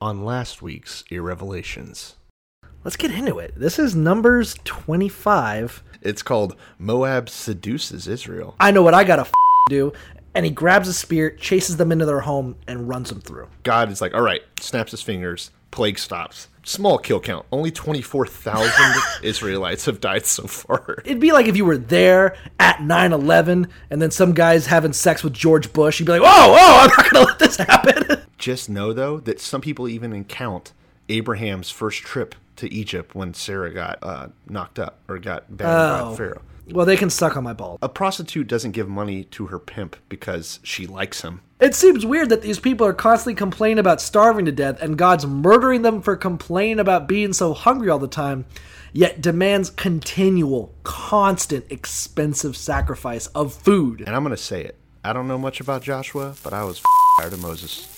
on last week's Irrevelations. Let's get into it. This is Numbers 25. It's called Moab Seduces Israel. I know what I gotta f- do. And he grabs a spear, chases them into their home, and runs them through. God is like, all right, snaps his fingers, plague stops. Small kill count. Only 24,000 Israelites have died so far. It'd be like if you were there at 9 11 and then some guy's having sex with George Bush. You'd be like, whoa, whoa, I'm not gonna let this happen. Just know, though, that some people even count Abraham's first trip to Egypt when Sarah got uh, knocked up or got banned Oh. by Pharaoh. well, they can suck on my ball. A prostitute doesn't give money to her pimp because she likes him. It seems weird that these people are constantly complaining about starving to death and God's murdering them for complaining about being so hungry all the time, yet demands continual, constant, expensive sacrifice of food. And I'm going to say it. I don't know much about Joshua, but I was tired of Moses.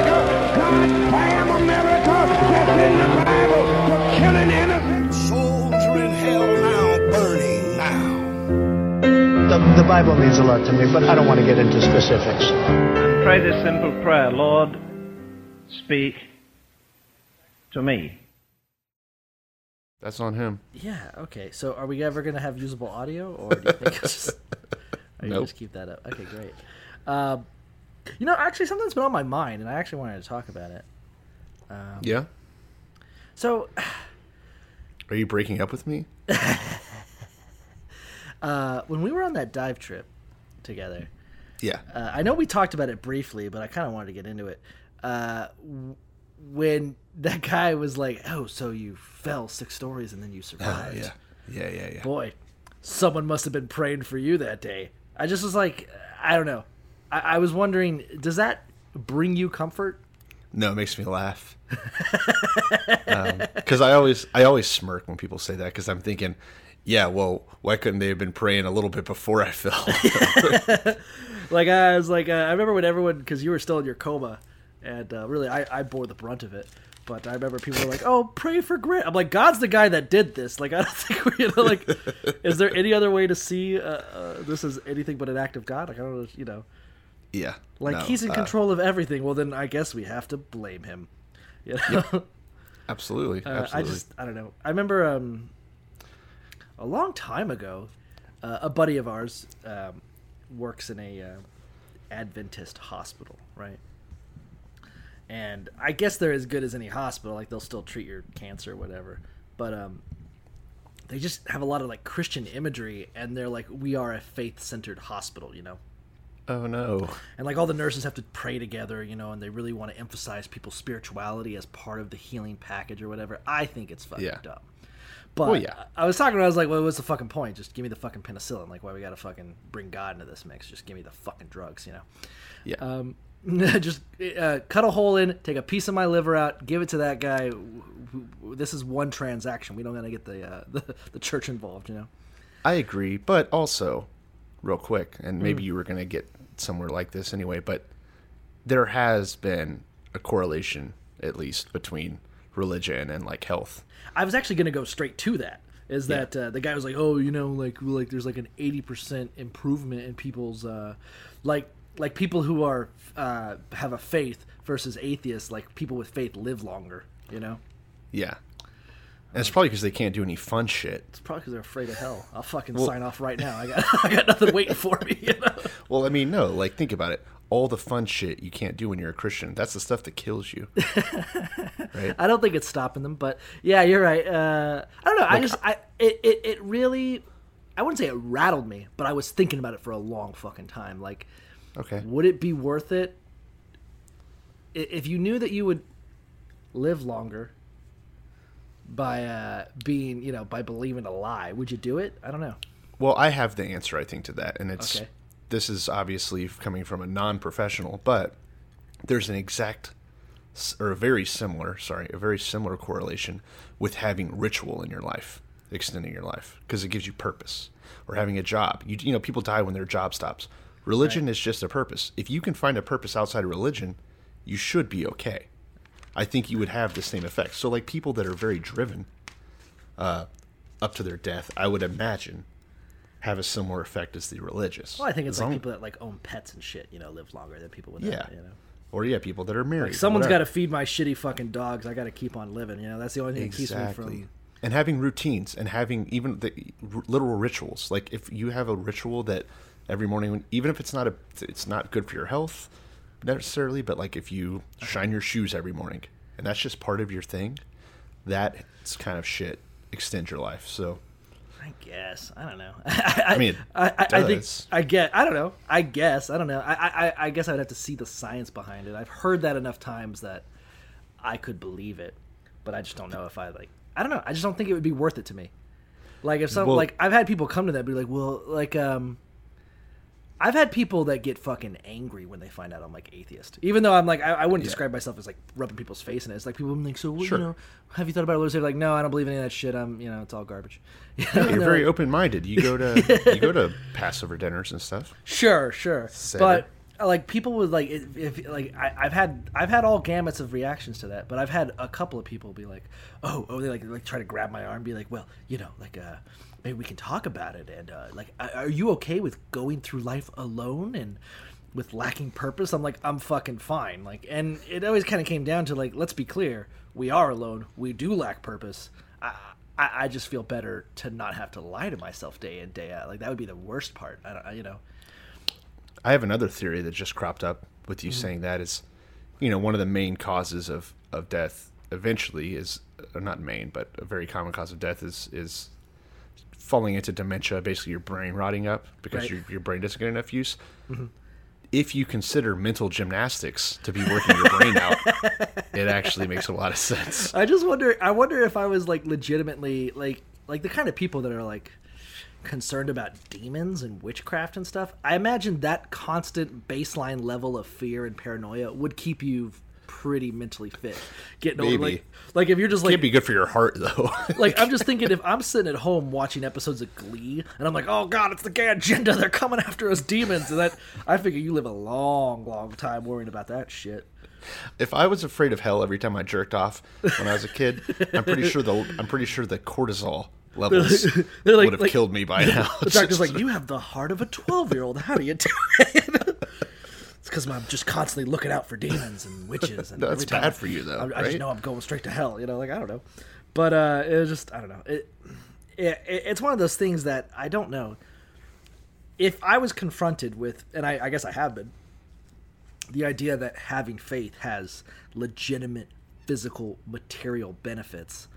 The, the Bible means a lot to me, but I don't want to get into specifics. Pray this simple prayer Lord, speak to me. That's on him. Yeah, okay. So are we ever going to have usable audio or do you think it's just. Or you Nope. just keep that up? Okay, great. Um, you know, actually, something's been on my mind and I actually wanted to talk about it. Yeah? So, Are you breaking up with me? uh, when we were on that dive trip together, Yeah. Uh, I know we talked about it briefly, but I kind of wanted to get into it. Uh, when that guy was like, "Oh, so you fell six stories and then you survived." yeah. Yeah, yeah, yeah. Boy, someone must have been praying for you that day. I just was like, I don't know. I, I was wondering, does that bring you comfort? No, it makes me laugh. Because I always, I always smirk when people say that because I'm thinking, yeah, well, why couldn't they have been praying a little bit before I fell? Like I was like, uh, I remember when everyone, because you were still in your coma, and uh, really, I, I bore the brunt of it. But I remember people were like, "Oh, pray for Grant." I'm like, God's the guy that did this. Like, I don't think we, you know, like, is there any other way to see uh, uh, this as anything but an act of God? Like, I don't know, you know, yeah. like no, he's in uh, control of everything. Well, then I guess we have to blame him. You know, Absolutely. Uh, absolutely. I just, I don't know. I remember um, a long time ago, uh, a buddy of ours um, works in a uh, Adventist hospital, right? And I guess they're as good as any hospital. Like they'll still treat your cancer or whatever. But um, they just have a lot of like Christian imagery, and they're like, we are a faith-centered hospital, you know. oh, no. And like all the nurses have to pray together, you know, and they really want to emphasize people's spirituality as part of the healing package or whatever. I think it's fucking Yeah. dumb. But Well, yeah. I was talking, I was like, well, what's the fucking point? Just give me the fucking penicillin. Like, why we gotta fucking bring God into this mix? Just give me the fucking drugs, you know? Yeah. Um, just uh, cut a hole in, take a piece of my liver out, give it to that guy. This is one transaction. We don't gotta get the, uh, the the church involved, you know? I agree, but also, real quick, and Mm. maybe you were going to get somewhere like this anyway, but there has been a correlation, at least, between religion and like health. I was actually going to go straight to that. Is that uh, the guy was like, oh, you know, like like there's like an eighty percent improvement in people's uh, like like people who are uh, have a faith versus atheists. Like people with faith live longer. You know, Yeah. And it's probably because they can't do any fun shit. it's probably because they're afraid of hell. I'll fucking sign off right now. I got I got nothing waiting for me. You know? Well, I mean, no, like, think about it. All the fun shit you can't do when you're a Christian, that's the stuff that kills you. I don't think it's stopping them, but yeah, you're right. Uh, I don't know. I just I it, it it really I wouldn't say it rattled me, but I was thinking about it for a long fucking time. Like, Okay. would it be worth it if you knew that you would live longer by uh, being, you know, by believing a lie? Would you do it? I don't know. Well, I have the answer, I think, to that, and it's Okay. This is obviously coming from a non-professional, but there's an exact or a very similar, sorry, a very similar correlation with having ritual in your life, extending your life because it gives you purpose. Or having a job. You you know, people die when their job stops. Religion is just a purpose. If you can find a purpose outside of religion, you should be okay. I think you would have the same effect. So like people that are very driven uh, up to their death, I would imagine have a similar effect as the religious. Well, I think it's As like people that like own pets and shit. You know, live longer than people without. yeah, You know. or yeah, people that are married. Like someone's got to feed my shitty fucking dogs. I got to keep on living. You know, that's the only thing that keeps me exactly. from. And having routines and having even the r- literal rituals. Like if you have a ritual that every morning, even if it's not a, it's not good for your health necessarily, but like if you shine your shoes every morning and that's just part of your thing, that's kind of shit extend your life. So I guess I don't know. I, I mean, I, I, I think. I get. I don't know. I guess I don't know. I, I, I guess I'd have to see the science behind it. I've heard that enough times that I could believe it, but I just don't know if I like. I don't know. I just don't think it would be worth it to me. Like if some Well- like I've had people come to that and be like, well, like um. I've had people that get fucking angry when they find out I'm like atheist, even though I'm like I, I wouldn't describe myself as like rubbing people's face in it. It's like people like, so what, Sure. you know, have you thought about religion? Like, no, I don't believe any of that shit. I'm, you know, it's all garbage. You know, you're very like, open minded. You go to you go to Passover dinners and stuff. Sure, sure. But uh, like people would like if, if like I, I've had I've had all gamuts of reactions to that, but I've had a couple of people be like, oh, oh, they like like try to grab my arm, and be like, well, you know, like uh, maybe we can talk about it, and uh, like, are you okay with going through life alone and with lacking purpose? I'm like, I'm fucking fine. Like, and it always kind of came down to like, let's be clear, we are alone, we do lack purpose. I, I, I just feel better to not have to lie to myself day in day out. Like that would be the worst part. I don't, you know. I have another theory that just cropped up with you Mm-hmm. saying that is, you know, one of the main causes of, of death eventually is, or not main, but a very common cause of death is is falling into dementia, basically your brain rotting up because Right. your, your brain doesn't get enough use. Mhm. If you consider mental gymnastics to be working your brain out, it actually makes a lot of sense. I just wonder. I wonder if I was like legitimately like like the kind of people that are like concerned about demons and witchcraft and stuff. I imagine that constant baseline level of fear and paranoia would keep you pretty mentally fit. Getting older, Maybe. like like if you're just like Can't be good for your heart though. like I'm just thinking if I'm sitting at home watching episodes of Glee and I'm like, oh god, it's the gay agenda. They're coming after us demons, and that I figure you live a long, long time worrying about that shit. if I was afraid of hell every time I jerked off when I was a kid, I'm pretty sure the I'm pretty sure the cortisol levels They're like- would have like- killed me by now. The doctor's like, you have the heart of a 12 year old. How do you do it? Because I'm just constantly looking out for demons and witches. And That's bad for you, though, I, I just know I'm going straight to hell. You know, like I don't know, but uh, it was just I don't know. It, it it's one of those things that I don't know. If I was confronted with, and I, I guess I have been, the idea that having faith has legitimate physical material benefits,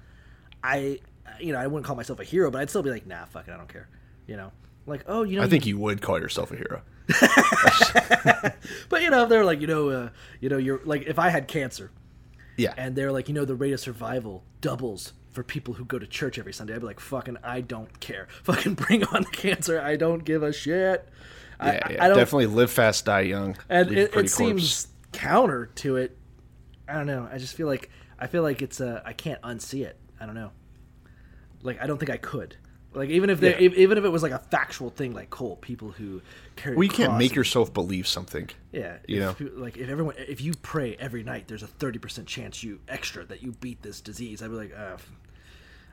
I you know I wouldn't call myself a hero, but I'd still be like, nah, fuck it, I don't care. You know, like oh, you know, I think you would call yourself a hero. But you know, they're like, you know, uh, you know, you're like, if I had cancer, Yeah. and they're like, you know, the rate of survival doubles for people who go to church every Sunday, I'd be like, fucking, I don't care. Fucking bring on the cancer. I don't give a shit. I, yeah, I- yeah. I definitely live fast, die young. and it, it seems counter to it. I don't know. I just feel like I feel like it's a I can't unsee it. I don't know. Like I don't think I could. Like even if they Yeah. even if it was like a factual thing, like Cole, people who carry. Well, you can't make yourself believe something. yeah, you know. people- like if everyone, if you pray every night, there's a thirty percent chance you extra that you beat this disease. I'd be like, uh,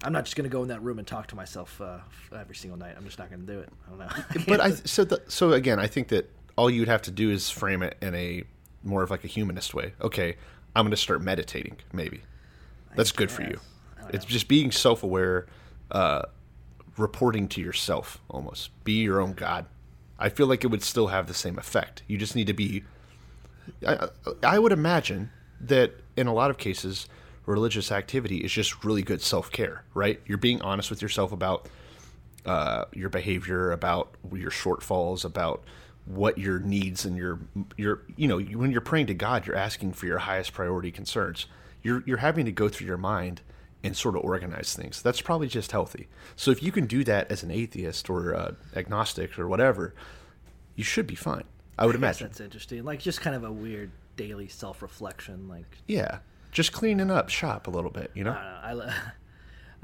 I'm not just gonna go in that room and talk to myself uh, every single night. I'm just not gonna do it. I don't know. But I so the, so again, I think that all you'd have to do is frame it in a more of like a humanist way. Okay, I'm going to start meditating. Maybe that's good for you. It's just being self-aware, uh, reporting to yourself. Almost be your own god. I feel like it would still have the same effect. You just need to be. I, I would imagine that in a lot of cases, religious activity is just really good self care, right? You're being honest with yourself about uh, your behavior, about your shortfalls, about what your needs and your your you know when you're praying to God, you're asking for your highest priority concerns. You're you're having to go through your mind and sort of organize things. That's probably just healthy. So if you can do that as an atheist or uh, agnostic or whatever, you should be fine. I would I imagine. that's interesting. Like just kind of a weird daily self reflection. Like Yeah, just cleaning up shop a little bit, you know, I don't know. I,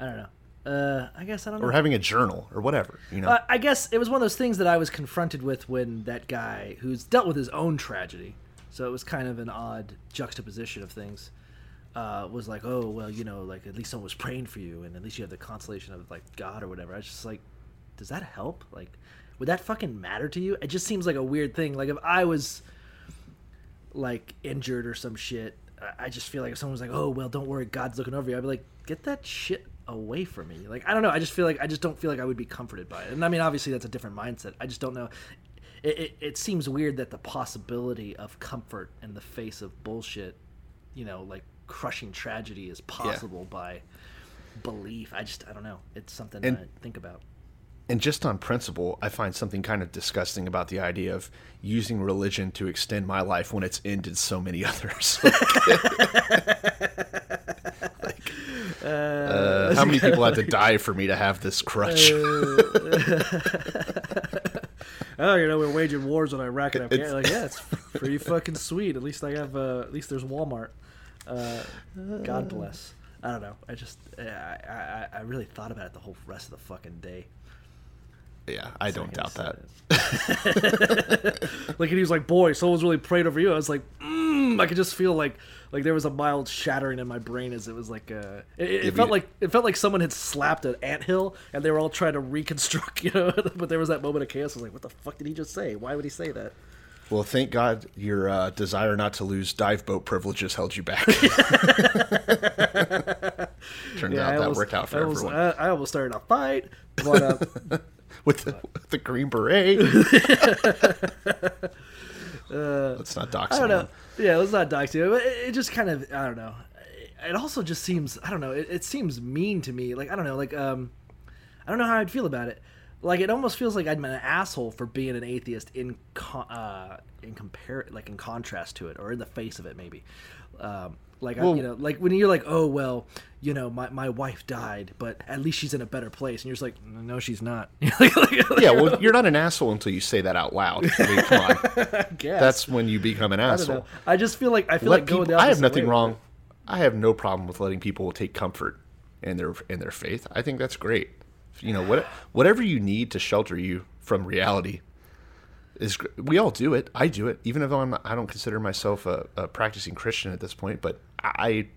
I don't know. Uh, I guess I don't know. or having a journal or whatever, you know. Uh, I guess it was one of those things that I was confronted with when that guy who's dealt with his own tragedy, so it was kind of an odd juxtaposition of things. Uh, was like, oh well, you know, like at least someone was praying for you, and at least you have the consolation of like God or whatever. I was just like, does that help? Like, would that fucking matter to you? It just seems like a weird thing. Like if I was like injured or some shit, I- just feel like if someone was like, "Oh well, don't worry, God's looking over you," I'd be like, "Get that shit away from me!" Like I don't know. I just feel like I just don't feel like I would be comforted by it. And I mean, obviously that's a different mindset. I just don't know. It, it, it seems weird that the possibility of comfort in the face of bullshit, you know, like crushing tragedy, is possible by belief. I just I don't know. It's something And- to think about. and just on principle, I find something kind of disgusting about the idea of using religion to extend my life when it's ended so many others. uh, how many people had to die for me to have this crutch? oh, you know, we're waging wars on Iraq and Afghanistan. Like, yeah, it's pretty fucking sweet. At least I have. Uh, at least there's Walmart. Uh, God bless. I don't know. I just, I, I, I really thought about it the whole rest of the fucking day. yeah, I don't doubt that. Like, and he was like, "Boy, someone's really prayed over you." I was like, mm, I could just feel like, like there was a mild shattering in my brain as it was like, uh, it, it Yeah, felt like it felt like someone had slapped an anthill and they were all trying to reconstruct, you know. but there was that moment of chaos. I was like, "What the fuck did he just say? Why would he say that?" Well, thank God your uh, desire not to lose dive boat privileges held you back. Turned out I that almost- worked out for I almost, everyone. I, I almost started a fight, but uh, with, the, with the green beret. Let's not dox I don't know. Yeah, let's not dox you, it, it just kind of I don't know. It also just seems I don't know. It, it seems mean to me. Like I don't know. Like um, I don't know how I'd feel about it. Like it almost feels like I'm an asshole for being an atheist in con- uh in compare like in contrast to it or in the face of it maybe. Um, like I, you know, like when you're like, oh well, you know, my, my wife died, but at least she's in a better place, and you're just like, no, she's not. Like- Yeah, well, you're not an asshole until you say that out loud. I mean, come on. guess. That's when you become an I don't asshole. know. I just feel like I feel Let like people, I have nothing wrong. I have no problem with letting people take comfort in their in their faith. I think that's great. You know, what whatever you need to shelter you from reality is. We all do it. I do it, even if I'm. I don't consider myself a, a practicing Christian at this point, but I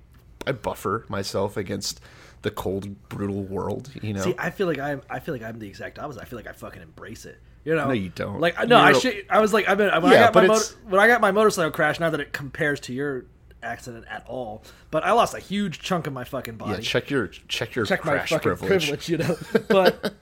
I buffer myself against the cold, brutal world. You know, See, I feel like I'm. I feel like I'm the exact opposite. I feel like I fucking embrace it. You know? No, you don't. Like, no, I You're- should. I was like, I mean, when Yeah, I got my motor, when I got my motorcycle crash. Now that it compares to your accident at all, but I lost a huge chunk of my fucking body. yeah. Check your check your check my crash fucking privilege. privilege. you know. But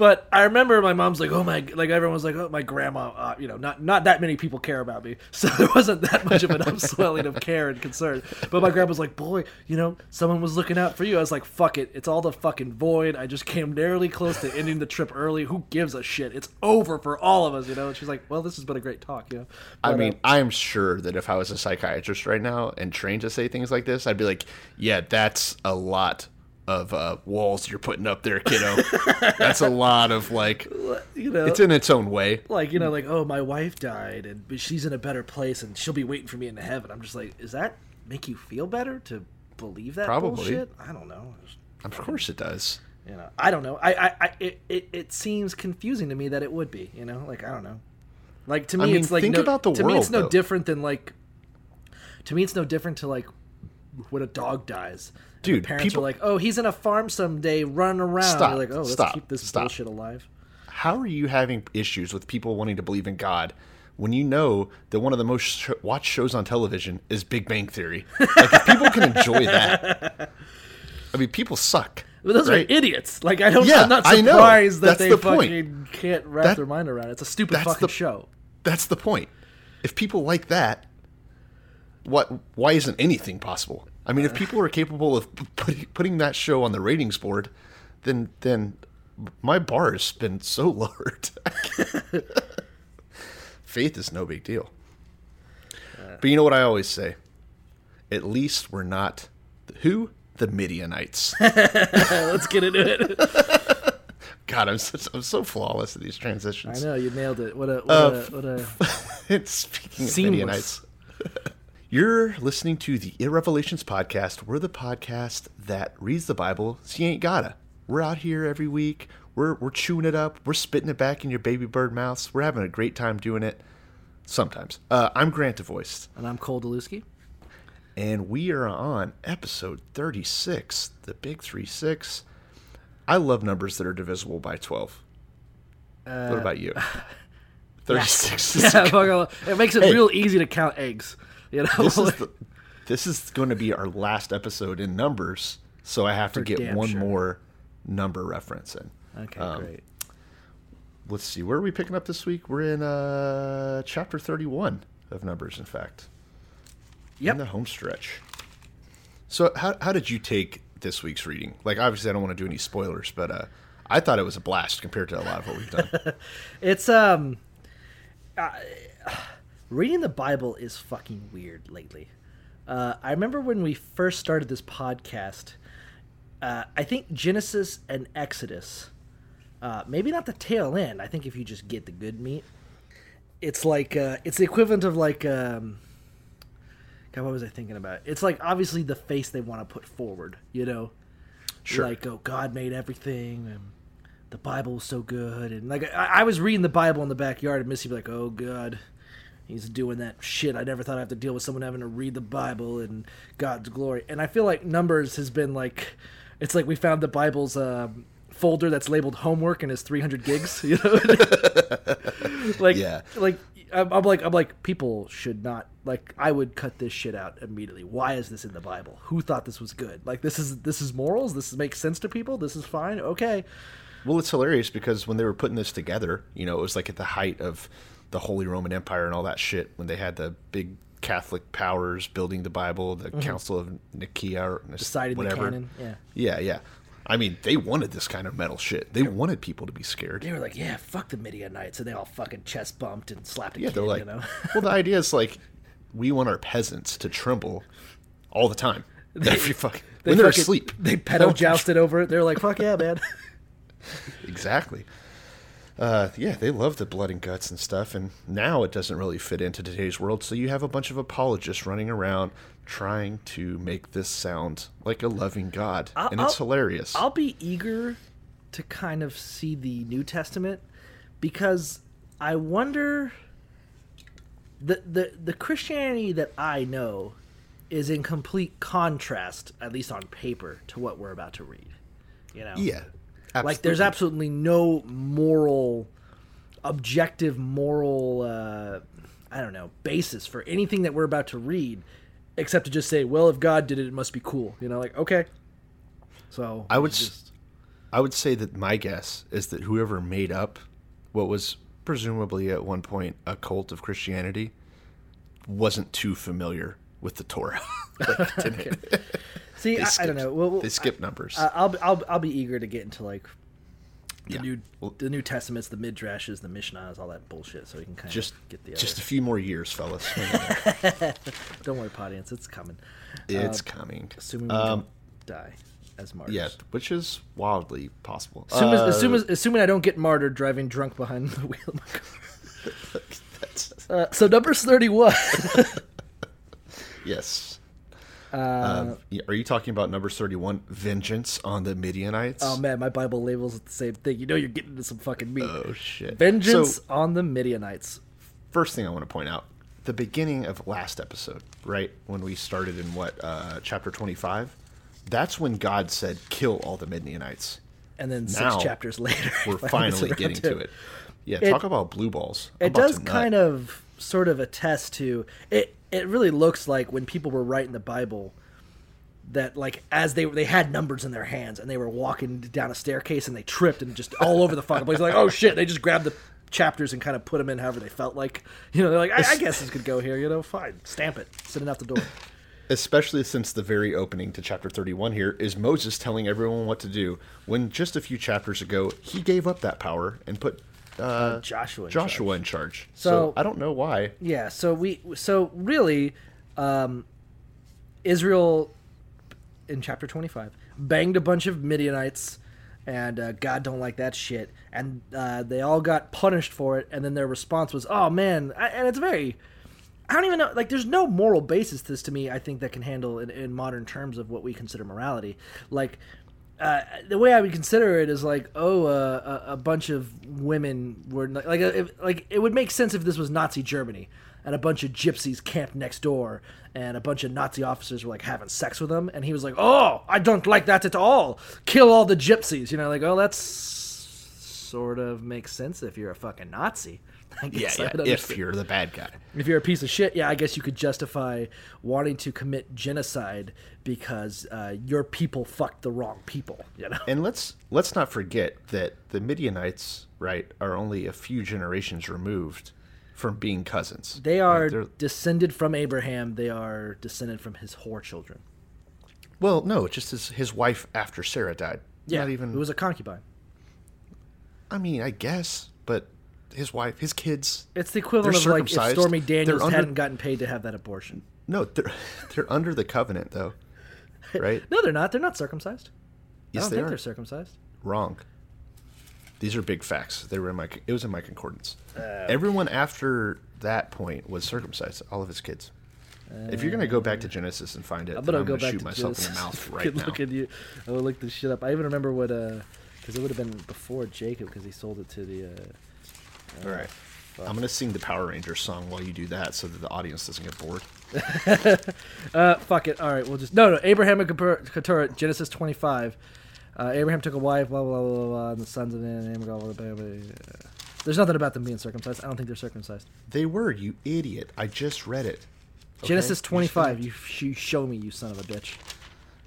but I remember my mom's like, oh my, like everyone was like, oh my grandma, uh, you know, not not that many people care about me, so there wasn't that much of an upswelling of care and concern. But my grandma's like, boy, you know, someone was looking out for you. I was like, fuck it, it's all the fucking void. I just came narrowly close to ending the trip early. Who gives a shit? It's over for all of us, you know. And she's like, well, this has been a great talk, you know. I mean, uh, I'm sure that if I was a psychiatrist right now and trained to say things like this, I'd be like, "Yeah, that's a lot of uh, walls you're putting up there, kiddo. that's a lot of like, you know, it's in its own way." like you know like oh my wife died and but she's in a better place and she'll be waiting for me in heaven i'm just like does that make you feel better to believe that Probably. bullshit i don't know Of course, it does. you know i don't know i i, I it, it, it seems confusing to me that it would be you know like i don't know like to me I mean, it's like think no, about the to me it's no though. different than like to me it's no different to like when a dog dies Dude, parents people- are like oh he's in a farm someday running around Stop, You're like oh let's stop, keep this stop. bullshit alive How are you having issues with people wanting to believe in God when you know that one of the most sh- watched shows on television is Big Bang Theory? Like, if people can enjoy that, I mean, people suck. But those right? are idiots. Like I don't. Yeah, I'm not I know. surprised that they the point. can't wrap That- their mind around it. It's a stupid fucking the- show. That's the point. If people like that, what? Why isn't anything possible? I mean, if people are capable of putting, putting that show on the ratings board, then then my bar has been so lowered. Faith is no big deal. But you know what I always say? At least we're not who the Midianites. Let's get into it. God, I'm such, I'm so flawless at these transitions. I know you nailed it. What a what Uh, a, what a Speaking of Seamless. Midianites, you're listening to the Irrevelations podcast. We're the podcast that reads the Bible, so you ain't gotta. We're out here every week. We're we're chewing it up. We're spitting it back in your baby bird mouths. We're having a great time doing it. Sometimes. Uh, I'm Grant DeVoist, and I'm Cole Delusky. and we are on episode 36, the Big Three Six. I love numbers that are divisible by 12. what about you? 36. is Yeah, it makes it Hey. real easy to count eggs. You know, this is the, this is going to be our last episode in numbers, so I have to get one sure. more number reference in. okay, um, great. Let's see, where are we picking up this week? We're in uh, chapter thirty-one of numbers. In fact, Yep. in the home stretch. So, how how did you take this week's reading? Like, obviously, I don't want to do any spoilers, but uh, I thought it was a blast compared to a lot of what we've done. It's um, I- reading the Bible is fucking weird lately. Uh, I remember when we first started this podcast. Uh, I think Genesis and Exodus, uh, maybe not the tail end. I think if you just get the good meat, it's like uh, it's the equivalent of like um, God, what was I thinking about? It's like obviously the face they want to put forward. You know, Sure. like oh God made everything and the Bible was so good and like I, I was reading the Bible in the backyard and Missy be like oh God he's doing that shit I never thought I'd have to deal with someone having to read the Bible and God's glory and I feel like Numbers has been like it's like we found the Bible's um, folder that's labeled homework and is 300 gigs you know like Yeah. like I'm, I'm like I'm like people should not like I would cut this shit out immediately. Why is this in the Bible? Who thought this was good? Like this is this is morals. This makes sense to people. This is fine. Okay. Well, it's hilarious because when they were putting this together, you know, it was like at the height of the Holy Roman Empire and all that shit when they had the big Catholic powers building the Bible, the Council of Nicaea, or Deciding Mm-hmm. the whatever. canon. Yeah. Yeah, yeah. I mean, they wanted this kind of metal shit. They wanted people to be scared. They were like, yeah, fuck the Midianites, and they all fucking chest bumped and slapped a Yeah, kid. they're like, you know. well, the idea is like, we want our peasants to tremble all the time. Every fuck, They when they're fucking- asleep. They pedo jousted over it. They're like, fuck yeah, man. Exactly. Uh, yeah, they love the blood and guts and stuff, and now it doesn't really fit into today's world. So you have a bunch of apologists running around trying to make this sound like a loving God, I'll- and it's I'll- hilarious. I'll be eager to kind of see the New Testament because I wonder the the the Christianity that I know is in complete contrast, at least on paper, to what we're about to read. You know, yeah, like there's absolutely no moral, objective moral, uh, I don't know, basis for anything that we're about to read, except to just say, well, if God did it, it must be cool. You know, like okay. So I would just I would say that my guess is that whoever made up what was presumably at one point a cult of Christianity wasn't too familiar with the Torah. Like, see. I, I don't skipped- know. Well, well, they skip numbers. I, I'll, I'll I'll be eager to get into like the Yeah. new Well- the New Testaments, the midrashes, the Mishnahs, all that bullshit, so we can kind just of get the just a few more years, fellas. Hang in there. Don't worry, audience, it's coming. it's coming. Assuming we Um, don't die as martyrs. Yeah, which is wildly possible. Assume, Uh, assume, assuming I don't get martyred driving drunk behind the wheel of my car. Uh, so numbers thirty-one. yes. Uh, are you talking about number thirty-one? Vengeance on the Midianites. oh man, my Bible labels it the same thing. You know, you're getting into some fucking meat. Oh, shit! Vengeance So, on the Midianites. first thing I want to point out: the beginning of last episode, right when we started in what uh, chapter twenty-five. That's when God said, "Kill all the Midianites." And then six chapters later, We're finally getting to it. Yeah, It- talk about blue balls. I'm it does kind of sort of attest to it it really looks like when people were writing the bible that like as they they had numbers in their hands and they were walking down a staircase and they tripped and just all over the fucking place. Like oh shit they just grabbed the chapters and kind of put them in however they felt like. You know they're like I, I guess this could go here you know fine stamp it send it out the door. Especially since the very opening to chapter 31 here is Moses telling everyone what to do when just a few chapters ago he gave up that power and put uh, Joshua in Joshua in charge. So- So, I don't know why. Yeah, so we so really um Israel in chapter 25 banged a bunch of Midianites and uh, God don't like that shit. And uh, they all got punished for it, and then their response was, "Oh man!" I, and it's very. I don't even know. Like, there's no moral basis to this to me. I think that can handle in, in modern terms of what we consider morality. Like, uh, the way I would consider it is like, oh, uh, a, bunch of women were like, like, if, like it would make sense if this was Nazi Germany and a bunch of gypsies camped next door and a bunch of Nazi officers were like having sex with them, and he was like, oh, I don't like that at all. Kill all the gypsies. You know, like, oh, that's sort of makes sense if you're a fucking Nazi. I Yeah, yeah. If you're the bad guy. If you're a piece of shit, yeah, I guess you could justify wanting to commit genocide because uh, your people fucked the wrong people. You know, And let's let's not forget that the Midianites, right, are only a few generations removed from being cousins. they are Like, descended from Abraham. They are descended from his whore children. well, no, just his his wife after Sarah died. Yeah, Not even. it was a concubine. I mean, I guess, but his wife, his kids. It's the equivalent of like if. Stormy Daniels under- hadn't gotten paid to have that abortion. No, they're they're under the covenant though, right? No, they're not. They're not circumcised. Yes, I don't they think are. they're circumcised. Wrong. These are big facts. They were in my. It was in my concordance. Uh, Everyone after that point was circumcised. All of his kids. if you're gonna go back to Genesis and find it, I'm gonna I'm go gonna back shoot to myself in the mouth right Good now. Look at you. I will look this shit up. I even remember what uh, because it would have been before Jacob because he sold it to the. All right. I'm gonna sing the Power Rangers song while you do that, so that the audience doesn't get bored. Uh, fuck it. All right, we'll just no, no. Abraham and Keturah, Genesis 25. Uh, Abraham took a wife, blah blah blah blah, blah and the sons of man. Blah, blah, blah, blah. There's nothing about them being circumcised. I don't think they're circumcised. They were, you idiot. I just read it. Okay? Genesis 25. read You, you show me, you son of a bitch.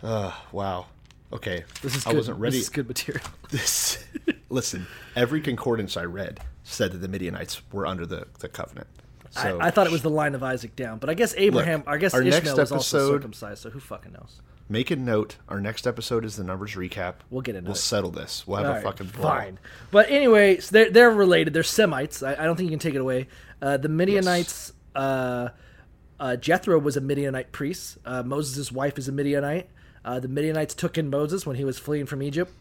Uh, wow. Okay. This is I good. wasn't ready. This is good material. This. Listen, every concordance I read said that the Midianites were under the, the covenant. So I, I thought it was the line of Isaac down, but I guess Abraham. I guess our Ishmael next was also circumcised. So who fucking knows? Make a note. Our next episode is the numbers recap. We'll get into it. We'll settle this. We'll have All a right, fucking brawl. fine. But anyway, so they're they're related. They're Semites. I, I don't think you can take it away. Uh, the Midianites. Uh, uh, Jethro was a Midianite priest. Uh, Moses' wife is a Midianite. Uh, the Midianites took in Moses when he was fleeing from Egypt.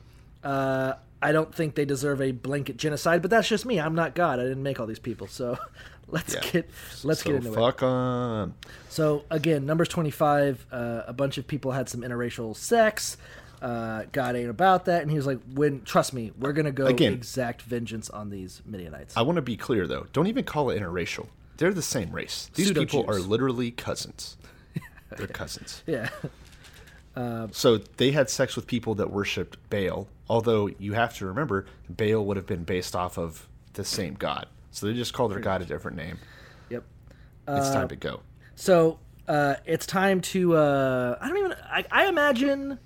I don't think they deserve a blanket genocide, but that's just me. I'm not God. I didn't make all these people. So let's Yeah. get let's so get into it. fuck on. So again, numbers twenty five. Uh, a bunch of people had some interracial sex. Uh, God ain't about that, and he was like, "When trust me, we're gonna go Again. exact vengeance on these Midianites." I want to be clear though. Don't even call it interracial. They're the same race. These people are literally cousins. They're cousins. yeah, So they had sex with people that worshipped Baal. Although you have to remember, Baal would have been based off of the same god. So they just called their god a different name. yep. It's Uh, time to go. So uh, it's time to. Uh, I don't even. I, I imagine.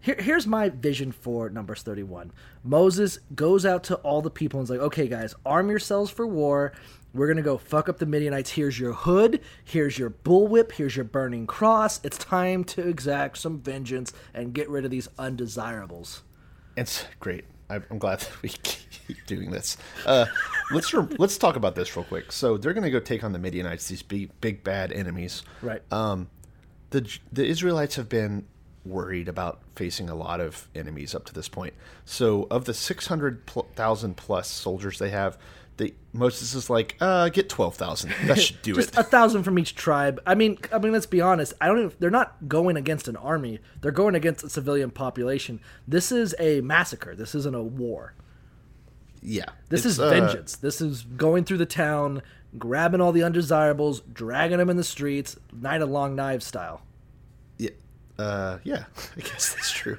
Here, here's my vision for numbers 31. Moses goes out to all the people and is like, okay, guys, arm yourselves for war. We're going to go fuck up the Midianites. Here's your hood. Here's your bullwhip. Here's your burning cross. It's time to exact some vengeance and get rid of these undesirables. It's great. I- I'm glad that we keep doing this. Uh, let's let's talk about this real quick. So they're going to go take on the Midianites, these big, big bad enemies. Right. Um, the the Israelites have been worried about facing a lot of enemies up to this point. So of the six hundred thousand plus soldiers they have, they Moses is like, uh, get twelve thousand. That should do Just it. a thousand from each tribe. I mean, I mean, let's be honest. I don't. Even, they're not going against an army. They're going against a civilian population. This is a massacre. This isn't a war. yeah. This is uh, vengeance. This is going through the town, grabbing all the undesirables, dragging them in the streets, night of long knives style. Yeah. Uh, yeah, I guess that's true.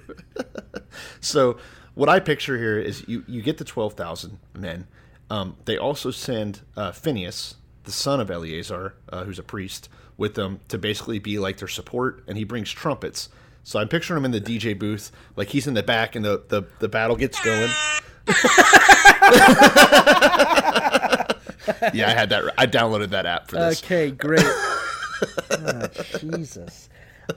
so, what I picture here is you, you get the 12,000 men. Um, they also send uh, Phineas, the son of Eleazar, uh, who's a priest, with them to basically be like their support, and he brings trumpets. So I'm picturing him in the DJ booth, like he's in the back, and the, the, the battle gets going. yeah, I had that. I downloaded that app for this. Okay, great. Ah, Jesus.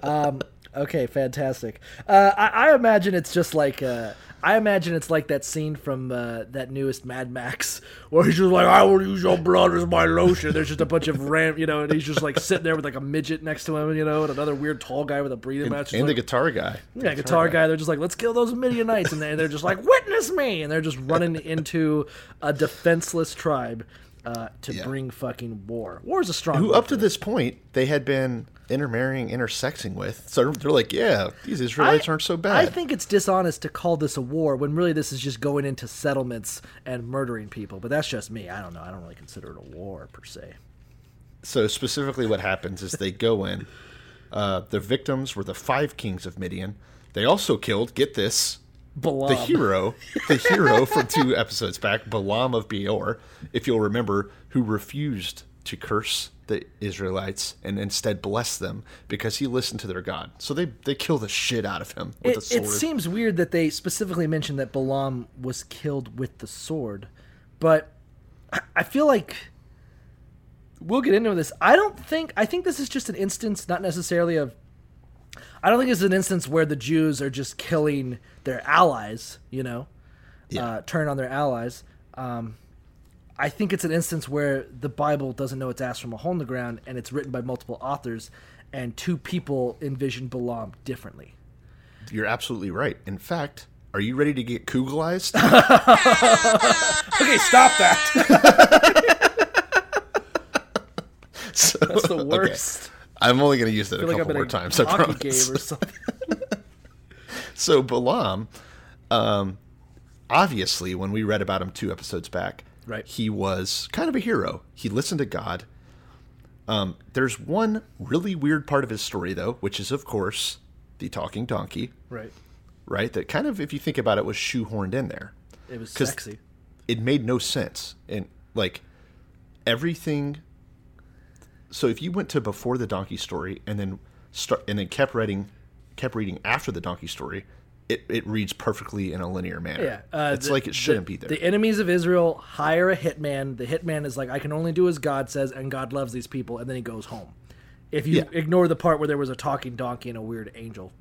Um, okay, fantastic. Uh, I, I imagine it's just like I imagine it's like that scene from uh, that newest Mad Max where he's just like, "I will use your blood as my lotion." There's just a bunch of ram, you know, and he's just like sitting there with like a midget next to him, you know, and another weird tall guy with a breathing And, match. And the guitar guy. yeah, guitar guy. They're just like, let's kill those Midianites, and they're, they're just like, witness me, and they're just running into a defenseless tribe uh, to Yeah. bring fucking war. War is a strong. Who up to this point they had been intermarrying, intersexing with. So they're like, yeah, these Israelites aren't so bad. I think it's dishonest to call this a war when really this is just going into settlements and murdering people. But that's just me. I don't know. I don't really consider it a war per se. So specifically, what happens is they go in. Uh, the victims were the five kings of Midian. They also killed. Get this. Balaam. The hero, the hero from two episodes back, Balaam of Beor, if you'll remember, who refused to curse the Israelites and instead bless them because he listened to their God. So they they kill the shit out of him with a It, sword. it seems weird that they specifically mentioned that Balaam was killed with the sword, but I- I feel like we'll get into this. I don't think I think this is just an instance, not necessarily of. I don't think it's an instance where the Jews are just killing their allies. You know, uh, turn on their allies. Um, I think it's an instance where the Bible doesn't know its ass from a hole in the ground, and it's written by multiple authors, and two people envision Balaam differently. You're absolutely right. In fact, are you ready to get Kugelized? Okay, stop that. So- That's the okay. worst. I'm only going to use that a feel like couple more a times. I promise. game or something. So Balaam, um, obviously, when we read about him two episodes back, Right. he was kind of a hero. He listened to God. Um, there's one really weird part of his story, though, which is, of course, the talking donkey, Right. right? That kind of, if you think about it, was shoehorned in there. It was sexy. It made no sense, and like everything. So if you went to before the donkey story and then start and then kept reading, kept reading after the donkey story, it, it reads perfectly in a linear manner. Yeah, uh, it's the- like it shouldn't the, be there. The enemies of Israel hire a hitman. The hitman is like, I can only do as God says, and God loves these people, and then he goes home. If you Yeah. ignore the part where there was a talking donkey and a weird angel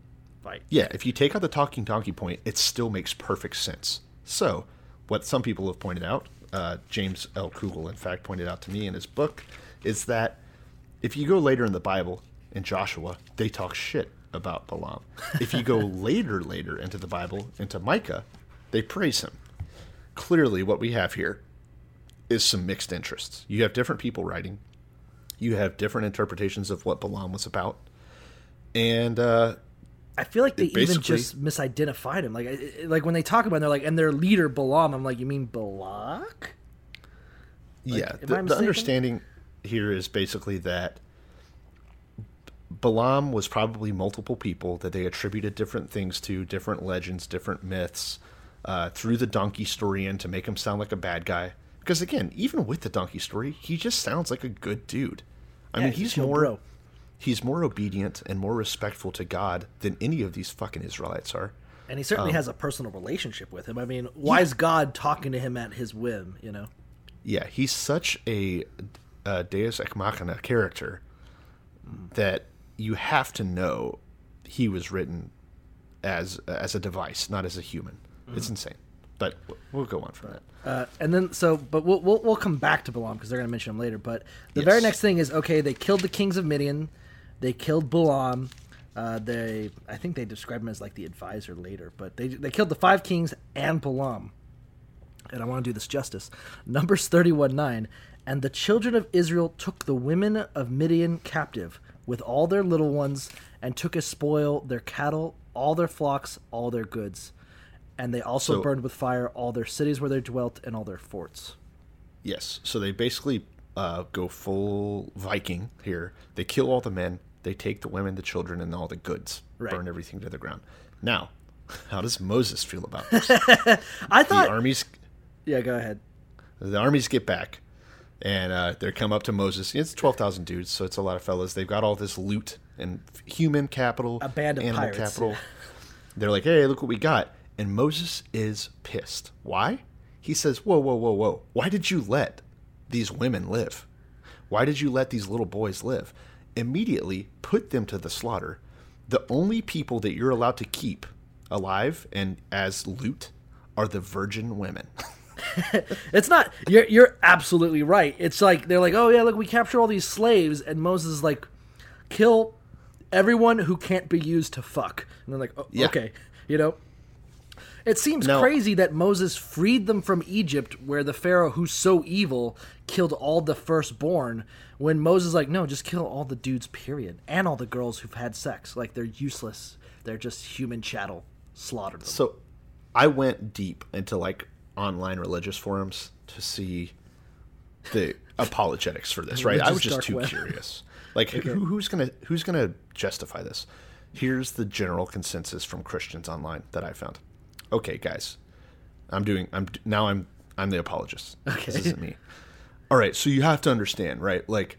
fight, Yeah, if you take out the talking donkey point, it still makes perfect sense. So, what some people have pointed out, uh, James L. Kugel, in fact, pointed out to me in his book, is that if you go later in the Bible, in Joshua, they talk shit about Balaam. If you go later, later into the Bible, into Micah, they praise him. Clearly, what we have here is some mixed interests. You have different people writing, you have different interpretations of what Balaam was about. And uh, I feel like they even just misidentified him. Like, like when they talk about, it, they're like, and their leader Balaam. I'm like, you mean Balak? yeah, the, the understanding here is basically that Balaam was probably multiple people that they attributed different things to, different legends, different myths, uh, threw the donkey story in to make him sound like a bad guy. Because again, even with the donkey story, he just sounds like a good dude. I Yeah, mean, he's he's more bro. he's more obedient and more respectful to God than any of these fucking Israelites are. And he certainly Um, has a personal relationship with him. I mean, why is God talking to him at his whim? You know. Yeah, he's such a, uh Deus ex machina character that you have to know he was written as as a device, not as a human. It's insane, but we'll go on from that. Uh, and then so, but we'll we'll, we'll come back to Balaam because they're going to mention him later. But the very next thing is okay. They killed the kings of Midian. They killed Balaam. Uh, they I think they describe him as like the advisor later, but they they killed the five kings and Balaam. And I want to do this justice. Numbers thirty one nine. And the children of Israel took the women of Midian captive with all their little ones, and took as spoil their cattle, all their flocks, all their goods. And they also So- burned with fire all their cities where they dwelt and all their forts. Yes, so they basically uh, go full Viking here. They kill all the men. They take the women, the children, and all the goods. Right. Burn everything to the ground. Now, how does Moses feel about this? I thought. the armies yeah, go ahead. the armies get back and uh, they come up to Moses. It's 12,000 dudes, so it's a lot of fellas. They've got all this loot and human capital, A band of animal pirates. capital. They're like, hey, look what we got. And Moses is pissed. Why? He says, whoa, whoa, whoa, whoa. Why did you let these women live? Why did you let these little boys live? Immediately put them to the slaughter. The only people that you're allowed to keep alive and as loot are the virgin women. It's not. You're you're absolutely right. It's like they're like, oh yeah, look, we capture all these slaves, and Moses is like, kill everyone who can't be used to fuck. And they're like, oh, Yeah. okay, you know. It seems No. crazy that Moses freed them from Egypt, where the Pharaoh, who's so evil, killed all the firstborn. When Moses is like, no, just kill all the dudes, period, and all the girls who've had sex. Like they're useless. They're just human chattel. Slaughter them. So I went deep into like online religious forums to see the apologetics for this, right? I was just too web. curious. Like who, who's gonna who's gonna justify this? Here's the general consensus from Christians online that I found. Okay, guys, I'm doing. I'm now. I'm. I'm the apologist. Okay. This isn't me. All right. So you have to understand, right? Like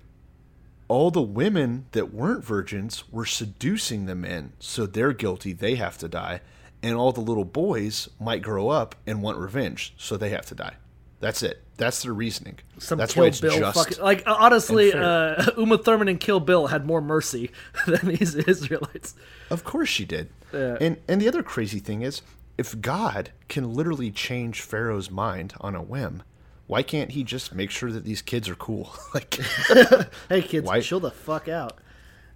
all the women that weren't virgins were seducing the men, so they're guilty. They have to die. And all the little boys might grow up and want revenge, so they have to die. That's it. That's their reasoning. Some That's Kill why it's Bill just fucking like uh, honestly, uh, Uma Thurman and Kill Bill had more mercy than these Israelites. Of course she did. Yeah. And and the other crazy thing is, if God can literally change Pharaoh's mind on a whim, why can't he just make sure that these kids are cool? like Hey kids, Why- chill the fuck out.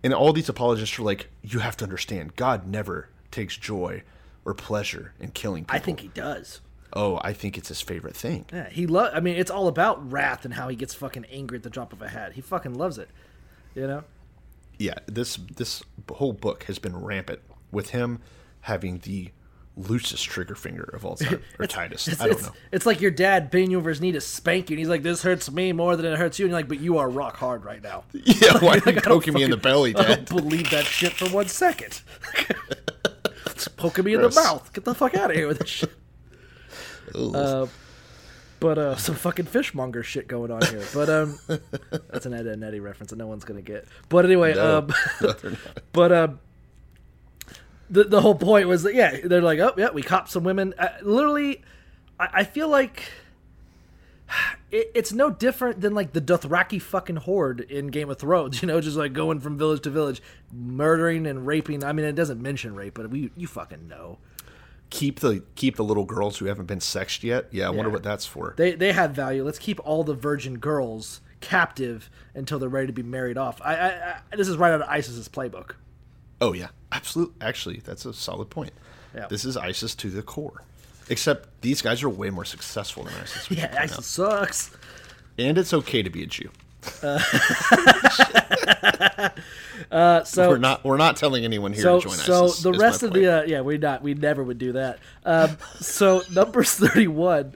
and all these apologists are like, you have to understand, God never takes joy or pleasure in killing people. I think he does. Oh, I think it's his favorite thing. Yeah, he love. I mean, it's all about wrath and how he gets fucking angry at the drop of a hat. He fucking loves it. You know. Yeah, this this whole book has been rampant with him having the loosest trigger finger of all time, or Titus. It's, I don't it's, know. it's like your dad bending you over his knee to spank you, and he's like, "This hurts me more than it hurts you." And you're like, "But you are rock hard right now." Yeah, why are you Like, poking me in the belly, I don't Dad? believe that shit for one second. It's poking me in Gross. the mouth. Get the fuck out of here with this shit. Uh, but uh, some fucking fishmonger shit going on here. But um, that's an Ed and Eddie reference that no one's gonna get. But anyway, No. um, No, they're not. but um, the the whole point was that yeah, they're like, oh yeah, we cop some women. Uh, literally, I, I feel like it, it's no different than like the Dothraki fucking horde in Game of Thrones. You know, just like going from village to village, murdering and raping. I mean, it doesn't mention rape, but we you fucking know. keep the keep the little girls who haven't been sexed yet. Yeah, I wonder what that's for. They they have value. Let's keep all the virgin girls captive until they're ready to be married off. I, I, I this is right out of ISIS's playbook. Oh yeah, absolutely. Actually, that's a solid point. Yeah. This is ISIS to the core. Except these guys are way more successful than ISIS. Yeah, ISIS out. sucks. And it's okay to be a Jew. Uh, so we're not we're not telling anyone here so to join us. so ISIS. the rest of point. the uh, yeah we not we never would do that. Um, so numbers thirty one,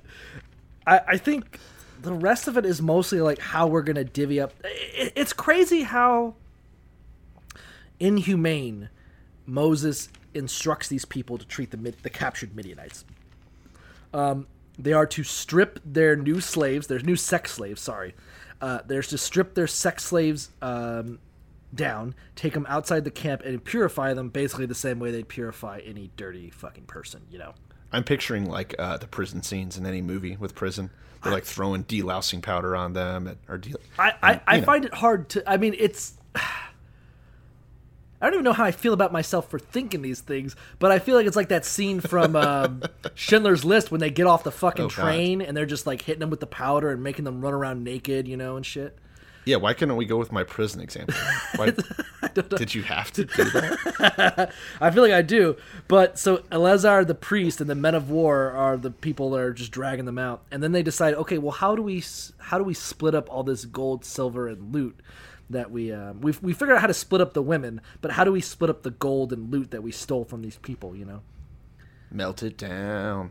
I, I think the rest of it is mostly like how we're gonna divvy up. It, it's crazy how inhumane Moses instructs these people to treat the the captured Midianites. Um, they are to strip their new slaves, their new sex slaves. Sorry, uh, they're to strip their sex slaves um, down, take them outside the camp, and purify them basically the same way they'd purify any dirty fucking person. You know. I'm picturing like uh, the prison scenes in any movie with prison. They're like throwing delousing powder on them, and, or de- I, I, and, I find it hard to. I mean, it's. I don't even know how I feel about myself for thinking these things, but I feel like it's like that scene from um, Schindler's List when they get off the fucking Oh, God. train and they're just like hitting them with the powder and making them run around naked, you know, and shit. Yeah, why couldn't we go with my prison example? Why, did you have to do that? I feel like I do. But so Eleazar the priest and the men of war are the people that are just dragging them out, and then they decide, okay, well, how do we how do we split up all this gold, silver, and loot that we um, we we figured out how to split up the women, but how do we split up the gold and loot that we stole from these people? You know? Melt it down.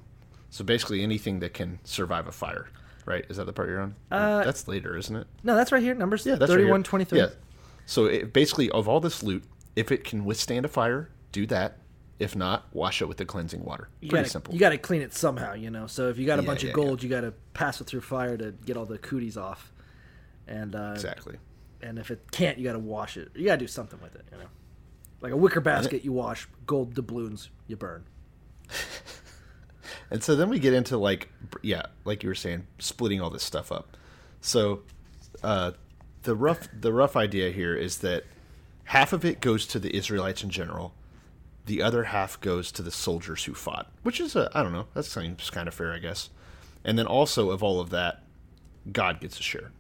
So basically, anything that can survive a fire, right? Is that the part you're on? Uh, that's later, isn't it? No, that's right here. Numbers Yeah, that's right 31, 23. Yeah. So it, basically, of all this loot, if it can withstand a fire, do that. If not, wash it with the cleansing water. You Pretty gotta, simple. You got to clean it somehow, you know. So if you got a Yeah, bunch yeah, of gold, you got to pass it through fire to get all the cooties off. And uh, exactly. And if it can't, you got to wash it. You got to do something with it, you know. Like a wicker basket, you wash. Gold doubloons, you burn. And so then we get into like, yeah, like you were saying, splitting all this stuff up. So, uh, the rough the rough idea here is that half of it goes to the Israelites in general, The other half goes to the soldiers who fought, which is a I don't know. That seems kind of fair, I guess. And then also of all of that, God gets a share.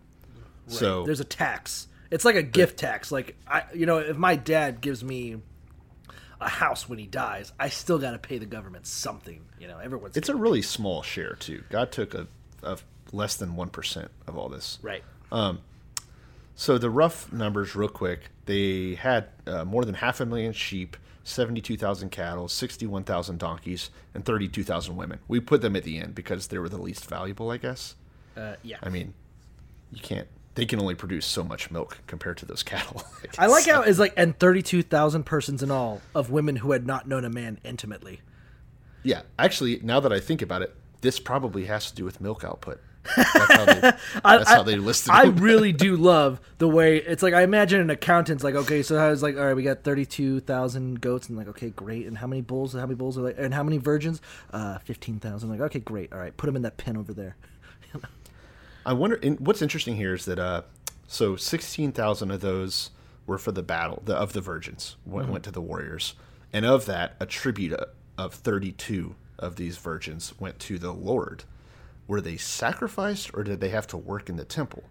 So There's a tax. It's like a gift tax. Like I, you know, if my dad gives me a house when he dies, I still got to pay the government something. You know, everyone's it's a really small share too. God took a, a less than one percent of all this. right. Um, So the rough numbers, real quick, they had uh, more than half a million sheep, seventy-two thousand cattle, sixty-one thousand donkeys, and thirty-two thousand women. We put them at the end because they were the least valuable, I guess. Uh, yeah. I mean, you can't. They can only produce so much milk compared to those cattle. I like how it's like and thirty two thousand persons in all of women who had not known a man intimately. Yeah, actually, now that I think about it, this probably has to do with milk output. That's how they, that's how they listed I it. really do love the way it's like. I imagine an accountant's like, okay, so I was like, all right, we got thirty-two thousand goats, and like, okay, great. And how many bulls? How many bulls are like? And how many virgins? Uh, fifteen thousand. Like, okay, great. All right, put them in that pen over there. I wonder. What's interesting here is that uh, so sixteen thousand of those were for the battle the, of the virgins went, Mm-hmm. went to the warriors, and of that, a tribute of- thirty-two of these virgins went to the Lord. Were they sacrificed, or did they have to work in the temple?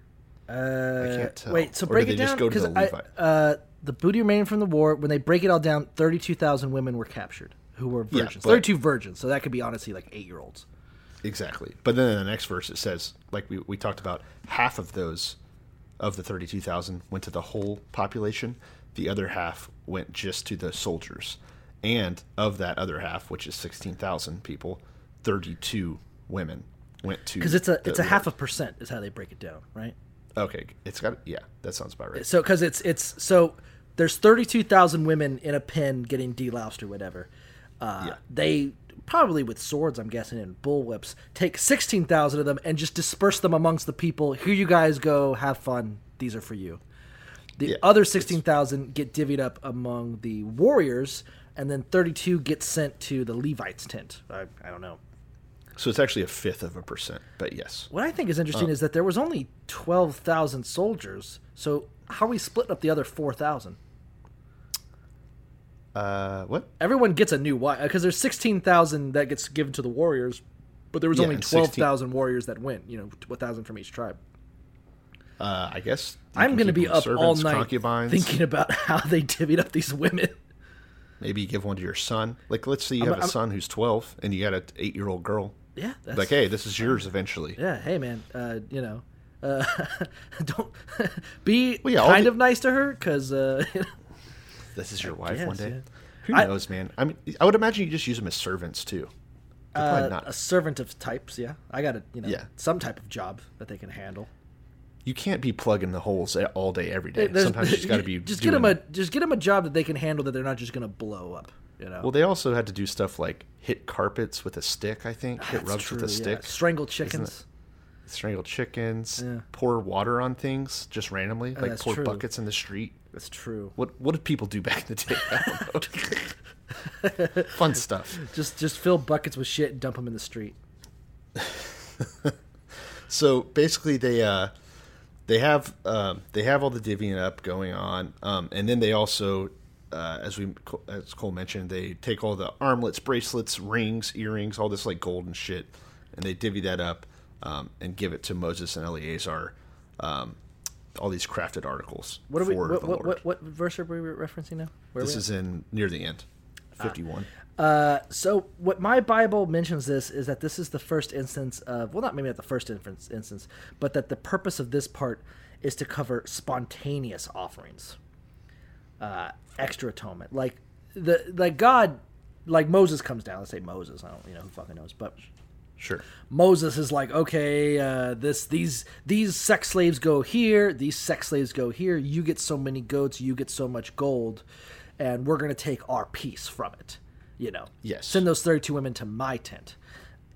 I can't tell. Wait, so Or break did it they down just go to the I, Levite? uh, the booty remaining from the war. When they break it all down, thirty-two thousand women were captured who were Yeah, virgins. but- Thirty-two virgins. So that could be honestly like eight-year-olds. Exactly. But then in the next verse it says, like we, we talked about, half of those of the 32,000 went to the whole population. The other half went just to the soldiers. And of that other half, which is 16,000 people, 32 women went to Because it's a it's a Lord. half a percent is how they break it down, right? Okay, it's got yeah, that sounds about right. So because it's it's so there's thirty two thousand women in a pen getting deloused or whatever. Uh, Yeah. They probably with swords, I'm guessing, and bullwhips, take sixteen thousand of them and just disperse them amongst the people. Here you guys go, have fun. These are for you. The Yeah, other sixteen thousand get divvied up among the warriors, and then thirty two get sent to the Levites' tent. I, I don't know. So it's actually a fifth of a percent, but yes. What I think is interesting uh, is that there was only twelve thousand soldiers. So how are we splitting up the other four thousand? Uh, what? Everyone gets a new wife because there's sixteen thousand that gets given to the warriors, but there was Yeah, only and 16 twelve thousand warriors that went. You know, a thousand from each tribe. Uh, I guess I'm going to be up all night concubines. thinking about how they divvied up these women. Maybe you give one to your son. Like, let's say you I'm- have a I'm- son who's 12 and you got an eight year old girl. Yeah, that's, Like, hey, this is yours eventually. yeah. Hey, man, uh, you know, uh, don't be Well, yeah, kind the- of nice to her because uh, This is your wife one day. yeah. Who I- knows, man? I mean, I would imagine you just use them as servants too. They're uh, probably not. a servant of types. Yeah, I got to you know Yeah. some type of job that they can handle. You can't be plugging the holes all day, every day. There's- Sometimes you just got to be just doing, get them a just get them a job that they can handle that they're not just going to blow up. You know. Well, they also had to do stuff like hit carpets with a stick. I think hit That's rugs with a yeah. stick, Strangle chickens. Strangle chickens, Yeah. pour water on things just randomly, like pour true. buckets in the street. That's true. What what did people do back in the day? I don't know. Fun stuff. Just just fill buckets with shit and dump them in the street. So basically, they uh, they have um, they have all the divvying up going on, um, and then they also, uh, as we as Cole mentioned, they take all the armlets, bracelets, rings, earrings, all this like gold and shit, and they divvy that up um, and give it to Moses and Eleazar. Um, all these crafted articles What are we? What, what, what, what verse are we referencing now? Where this is in near the end, Ah. fifty-one. so what my Bible mentions this is that this is the first instance of well, not maybe not the first instance, instance, but that the purpose of this part is to cover spontaneous offerings, uh, extra atonement, like the like God, like Moses comes down. Let's say Moses. I don't, you know, who fucking knows, but Sure. Moses is like, okay, uh, this these these sex slaves go here, these sex slaves go here. You get so many goats, you get so much gold, and we're gonna take our piece from it. You know, Yes. Send those thirty-two women to my tent,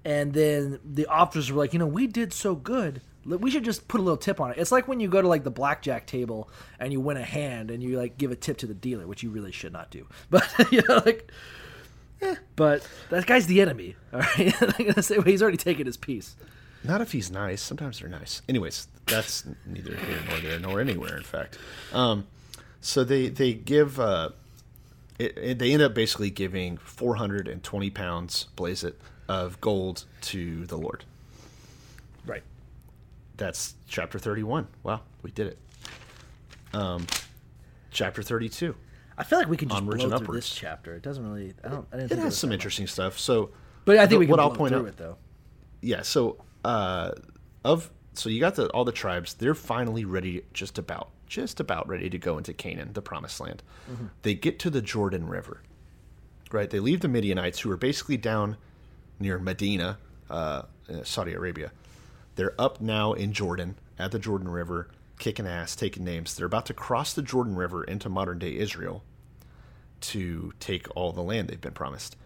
and then the officers were like, you know, we did so good. We should just put a little tip on it. It's like when you go to like the blackjack table and you win a hand and you like give a tip to the dealer, which you really should not do. But you know, like but that guy's the enemy. All right, I'm gonna say well, he's already taken his piece. Not if he's nice. Sometimes they're nice. Anyways, that's neither here nor there nor anywhere. In fact, um, so they they give uh, it, it- they end up basically giving 420 pounds, blaze it, of gold to the Lord. Right. That's chapter 31. Wow, we did it. Um, chapter 32. I feel like we can just blow through upwards. this chapter. It doesn't really. I don't. I didn't It think has some interesting stuff. So. But I think the- we can what I'll point through out, it though. yeah. So, uh, of so you got the all the tribes. They're finally ready, just about, just about ready to go into Canaan, the Promised Land. Mm-hmm. They get to the Jordan River, right? They leave the Midianites, who are basically down near Medina, uh, Saudi Arabia. They're up now in Jordan at the Jordan River, kicking ass, taking names. They're about to cross the Jordan River into modern day Israel to take all the land they've been promised.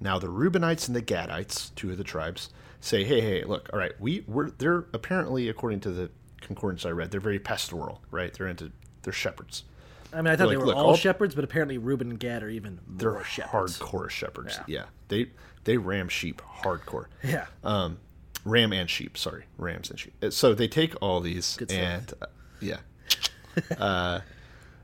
Now the Reubenites and the Gadites, two of the tribes, say, "Hey, hey, look, all right, we we're they're apparently according to the concordance I read, they're very pastoral, right? They're into they're shepherds. I mean, I thought Like, they were look, all, all- shepherds, but apparently Reuben and Gad are even They're shepherds. hardcore shepherds. Yeah. Yeah. They they ram sheep hardcore. Yeah. Um, ram and sheep. Sorry, rams and sheep. So they take all these and uh, yeah, uh,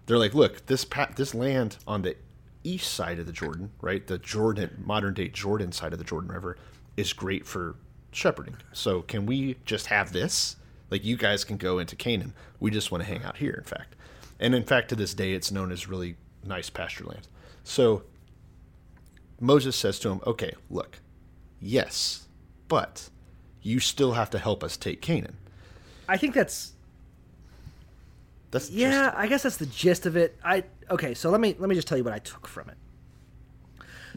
they're like, look, this pa- this land on the east side of the Jordan, right, the Jordan modern day Jordan side of the Jordan River, is great for shepherding. So can we just have this? Like you guys can go into Canaan. We just want to hang out here. In fact, and in fact, to this day, it's known as really nice pasture land. So Moses says to him, "Okay, look, yes, but you still have to help us take Canaan." I think that's That's yeah. gist. I guess that's the gist of it. I okay. So let me let me just tell you what I took from it.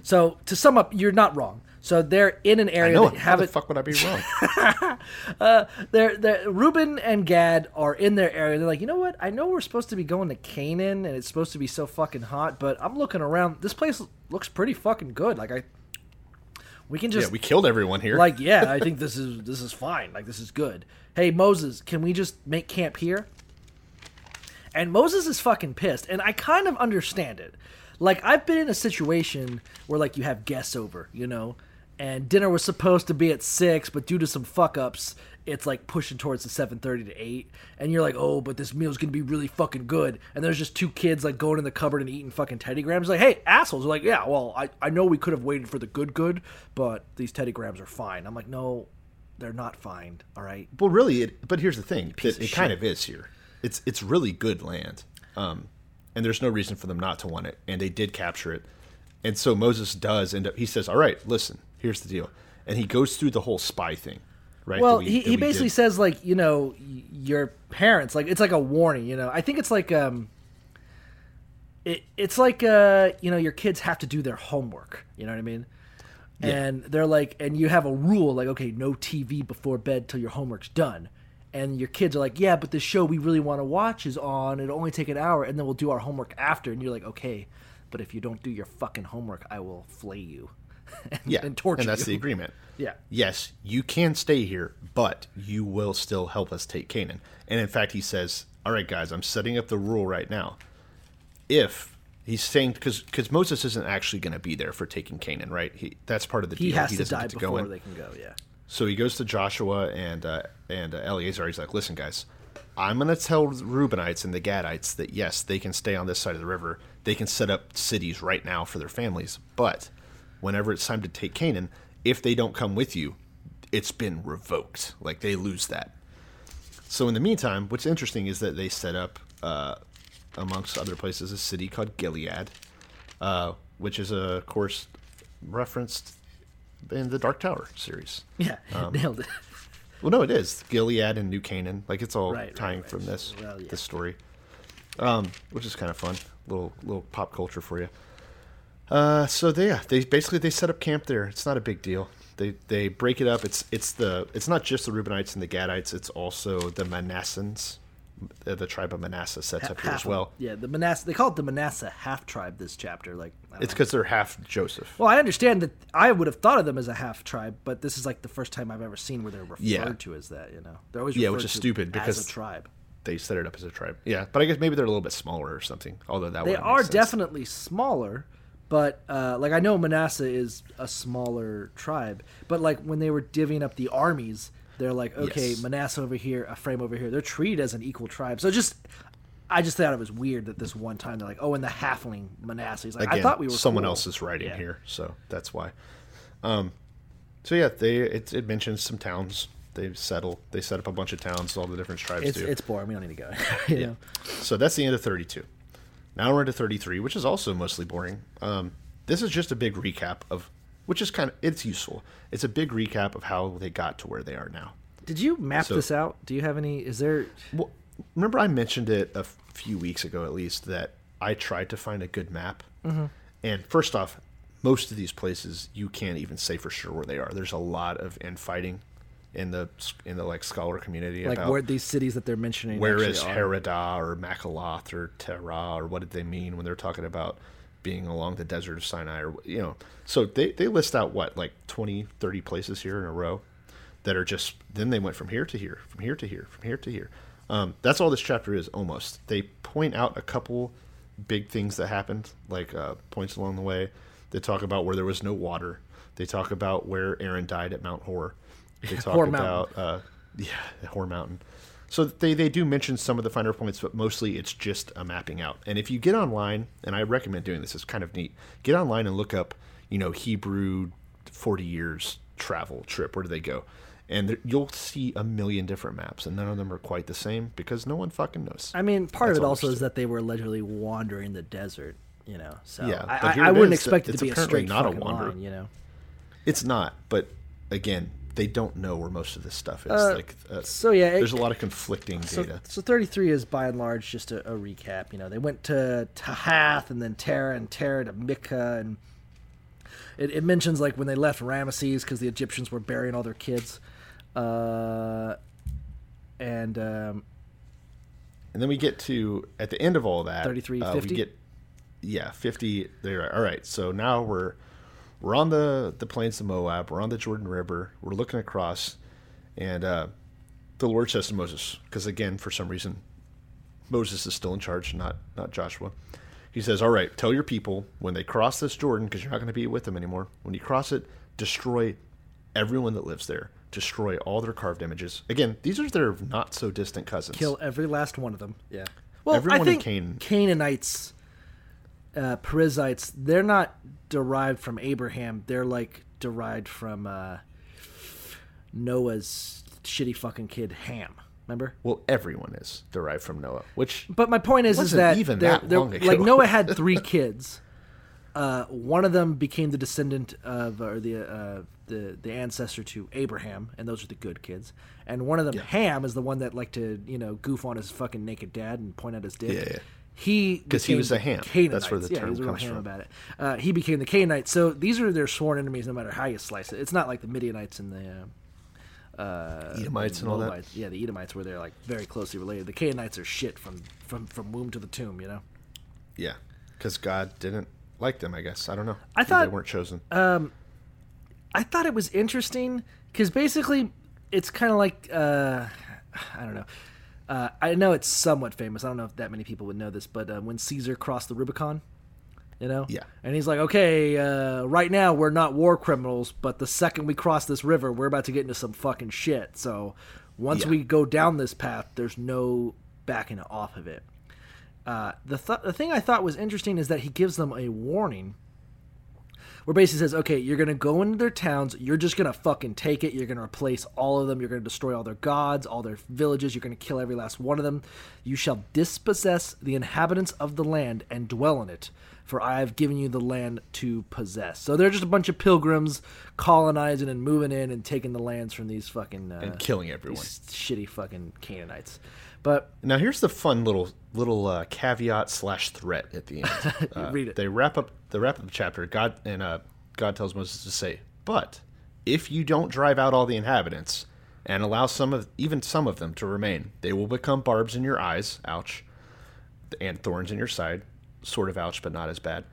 So to sum up, you're not wrong. So they're in an I area know. that How the haven't. fuck would I be wrong? Uh, they're, they're Reuben and Gad are in their area. They're like, you know what? I know we're supposed to be going to Canaan, and it's supposed to be so fucking hot. But I'm looking around. This place looks pretty fucking good. Like I, we can just yeah, we killed everyone here. like yeah i think this is this is fine like this is good hey moses can we just make camp here and moses is fucking pissed and i kind of understand it. Like i've been in a situation where like you have guests over you know? And dinner was supposed to be at six but due to some fuck ups it's like pushing towards the 7.30 to 8 and you're like oh but this meal's gonna be really fucking good. And there's just two kids like going in the cupboard and eating fucking Teddy Grahams like hey assholes. They're like yeah well I, I know we could have waited for the good good but these Teddy Grahams are fine. I'm like no they're not fine all right? Well, really, it, but here's the thing: it, it kind of is here. It's it's really good land, um, and there's no reason for them not to want it. And they did capture it, and so Moses does end up. He says, "All right, listen, here's the deal," and he goes through the whole spy thing, right? well we- he, he we basically did. says like you know your parents like it's like a warning you know i think it's like um it, it's like uh you know your kids have to do their homework you know what i mean Yeah. and they're like and you have a rule like okay no tv before bed till your homework's done and your kids are like yeah but the show we really want to watch is on it'll only take an hour and then we'll do our homework after and you're like okay but if you don't do your fucking homework i will flay you and, yeah, and torture and that's you the agreement. yeah yes, you can stay here, but you will still help us take Canaan. And in fact, he says, "All right, guys, I'm setting up the rule right now. If he's saying because because Moses isn't actually going to be there for taking Canaan, right? He that's part of the deal. he has to doesn't die to go before in. they can go yeah So he goes to Joshua and uh, and uh, Eleazar. He's like, "Listen, guys, I'm going to tell the Reubenites and the Gadites that yes, they can stay on this side of the river. They can set up cities right now for their families. But whenever it's time to take Canaan, if they don't come with you, it's been revoked. Like they lose that. So in the meantime, what's interesting is that they set up, uh, amongst other places, a city called Gilead, uh, which is, uh, of course, referenced in the Dark Tower series. yeah nailed it Well, no, it is Gilead and New Canaan. Like it's all Right, right, tying right. from this Well, yeah. this story, um, which is kind of fun. Little little pop culture for you. Uh, so they yeah, they basically they set up camp there. It's not a big deal. They they break it up. It's it's the it's not just the Reubenites and the Gadites. It's also the Manassans. Uh, The tribe of Manasseh sets up here half as well. yeah the manasseh they call it the manasseh half tribe this chapter like It's because they're half Joseph. well i understand that i would have thought of them as a half tribe but this is like the first time i've ever seen where they're referred Yeah. to as that you know they're always Yeah, referred which is to stupid as because a tribe They set it up as a tribe. Yeah, but I guess maybe they're a little bit smaller or something. Although that they are definitely smaller but uh, like i know manasseh is a smaller tribe but like when they were divvying up the armies they're like okay Yes. manasseh over here ephraim over here they're treated as an equal tribe so just I just thought it was weird that this one time they're like, oh, and the halfling monastics. Like, Again, I thought we were someone cool. else is writing Yeah. here, so that's why. Um, so yeah, they it, it mentions some towns. They settle. They set up a bunch of towns. All the different tribes It's do. it's boring. We don't need to go. Yeah. know? So that's the end of 32. Now we're into 33, which is also mostly boring. Um, this is just a big recap of, which is kind of it's useful. It's a big recap of how they got to where they are now. Did you map So- this out? Do you have any? Is there? Well, remember I mentioned it a few weeks ago, at least, that I tried to find a good map. Mhm. And first off, most of these places you can't even say for sure where they are. There's a lot of infighting in the in the like scholar community Like about where these cities that they're mentioning? where is actually is are? Haradah or Makheloth or Terah or what did they mean when they're talking about being along the desert of Sinai or you know so they, they list out what like 20 30 places here in a row that are just then they went from here to here from here to here from here to here. Um, that's all this chapter is almost. They point out a couple big things that happened like uh, points along the way. They talk about where there was no water. They talk about where Aaron died at Mount Hor. They talk Hor about uh, yeah Hor Mountain so they, they do mention some of the finer points, but mostly it's just a mapping out. And if you get online, and I recommend doing this, it's kind of neat. Get online and look up, you know, Hebrew forty years travel trip. Where do they go? And there, you'll see a million different maps, and none of them are quite the same because no one fucking knows. I mean, part That's of it also is that they were allegedly wandering the desert. You know, so Yeah, I, I, I wouldn't is. expect it It's to be a straight not a wander. line. You know, It's not, but again, they don't know where most of this stuff is. Uh, like, uh, so yeah, it- there's a lot of conflicting so, data. so 33 is by and large just a, a recap. You know, they went to Tahath and then Terah and Terah to Micah and it, it mentions like when they left Ramesses because the Egyptians were burying all their kids. Uh, and um, And then we get to at the end of all that 33, uh, 50? We get yeah, fifty. There. All right. So now we're we're on the the plains of Moab. We're on the Jordan River. We're looking across, and uh, the Lord says to Moses, because again, for some reason, Moses is still in charge, not not Joshua. He says, "All right, tell your people when they cross this Jordan, because you're not going to be with them anymore. When you cross it, destroy everyone that lives there. Destroy all their carved images. Again, these are their not so distant cousins. kill every last one of them. Yeah. Well, Everyone I in think Canaan- Canaanites, uh, Perizzites, they're not derived from Abraham. They're like derived from uh, Noah's shitty fucking kid Ham. Remember? Well, everyone is derived from Noah, which But my point is, is that even they're- that they're- long ago. like Noah had three kids. Uh, one of them became the descendant of, or the uh, the the ancestor to Abraham, and those are the good kids. And one of them, Ham, is the one that liked to you know goof on his fucking naked dad and point at his dick. Yeah, yeah. He 'Cause he became was a Ham. That's where the yeah, term he was a comes ham from. about it. Uh, he became the Canaanites. So these are their sworn enemies, no matter how you slice it. It's not like the Midianites and the uh, uh, Edomites and all that? Yeah, the Edomites were they're like very closely related. The Canaanites are shit from from from womb to the tomb. You know. yeah, because God didn't like them. I guess I don't know. I thought- they weren't chosen. Um, I thought it was interesting because basically it's kind of like uh, I don't know. Uh, I know it's somewhat famous. I don't know if that many people would know this, but uh, when Caesar crossed the Rubicon, you know, Yeah. and he's like, okay, uh, right now we're not war criminals, but the second we cross this river, we're about to get into some fucking shit. So once Yeah. we go down this path, there's no backing off of it. Uh, the th- the thing I thought was interesting is that he gives them a warning where basically says, okay, you're gonna go into their towns, you're just gonna fucking take it, you're gonna replace all of them, you're gonna destroy all their gods, all their villages, you're gonna kill every last one of them. You shall dispossess the inhabitants of the land and dwell in it, for I have given you the land to possess. So they're just a bunch of pilgrims colonizing and moving in and taking the lands from these fucking uh, And killing everyone. shitty fucking Canaanites. But Now here's the fun little little uh, caveat slash threat at the end. Uh, Read it. They wrap up the wrap up chapter. God and uh, God tells Moses to say, "But if you don't drive out all the inhabitants and allow some of even some of them to remain, they will become barbs in your eyes. Ouch, and thorns in your side. Sort of ouch, but not as bad.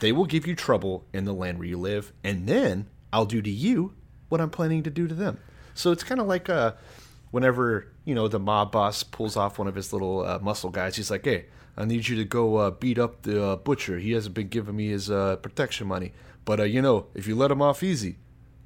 They will give you trouble in the land where you live, and then I'll do to you what I'm planning to do to them. So it's kind of like uh, whenever you know the mob boss pulls off one of his little uh, muscle guys, he's like, "Hey, I need you to go uh, beat up the uh, butcher. He hasn't been giving me his uh, protection money, but uh, you know, if you let him off easy,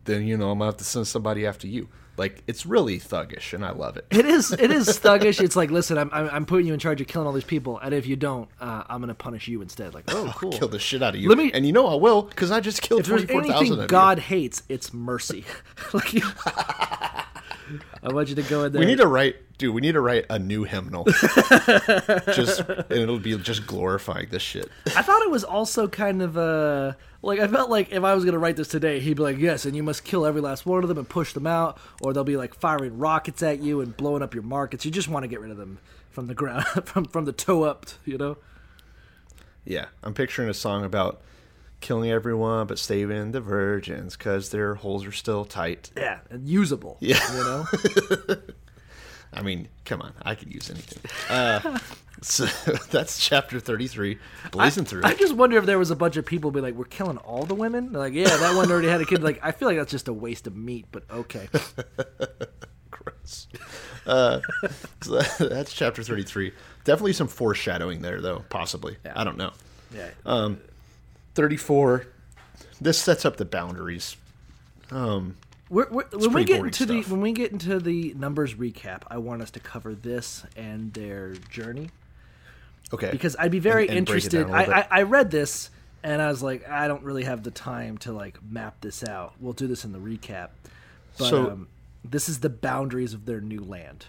then you know I'm gonna have to send somebody after you." Like it's really thuggish, and I love it. It is. It is thuggish. It's like, listen, I'm, I'm, I'm putting you in charge of killing all these people, and if you don't, uh, I'm gonna punish you instead. Like, oh, cool. Kill the shit out of you. Let me- and you know I will because I just killed if there's twenty four thousand anything God hates, it's mercy. like, you- I want you to go in there. We need to write, dude. We need to write a new hymnal. just and it'll be just glorifying this shit. I thought it was also kind of uh like I felt like if I was gonna write this today, he'd be like, "Yes, and you must kill every last one of them and push them out, or they'll be like firing rockets at you and blowing up your markets. You just want to get rid of them from the ground, from from the toe up, you know." Yeah, I'm picturing a song about killing everyone but saving the virgins because their holes are still tight. Yeah, and usable. Yeah. you know. I mean, come on, I could use anything. Uh, so that's chapter 33, blazing through. I just wonder if there was a bunch of people be like, "We're killing all the women." They're like, yeah, that one already had a kid. Like, I feel like that's just a waste of meat, but okay. Gross. Uh, so that's chapter 33. Definitely some foreshadowing there, though, possibly. I don't know. Yeah. 34. This sets up the boundaries. Um, We're, we're, when we get boring into the when we get into the numbers recap, I want us to cover this and their journey okay. because I'd be very And- and interested. down a little I, I. I read this and I was like, I don't really have the time to like map this out. We'll do this in the recap. But So- um, this is the boundaries of their new land.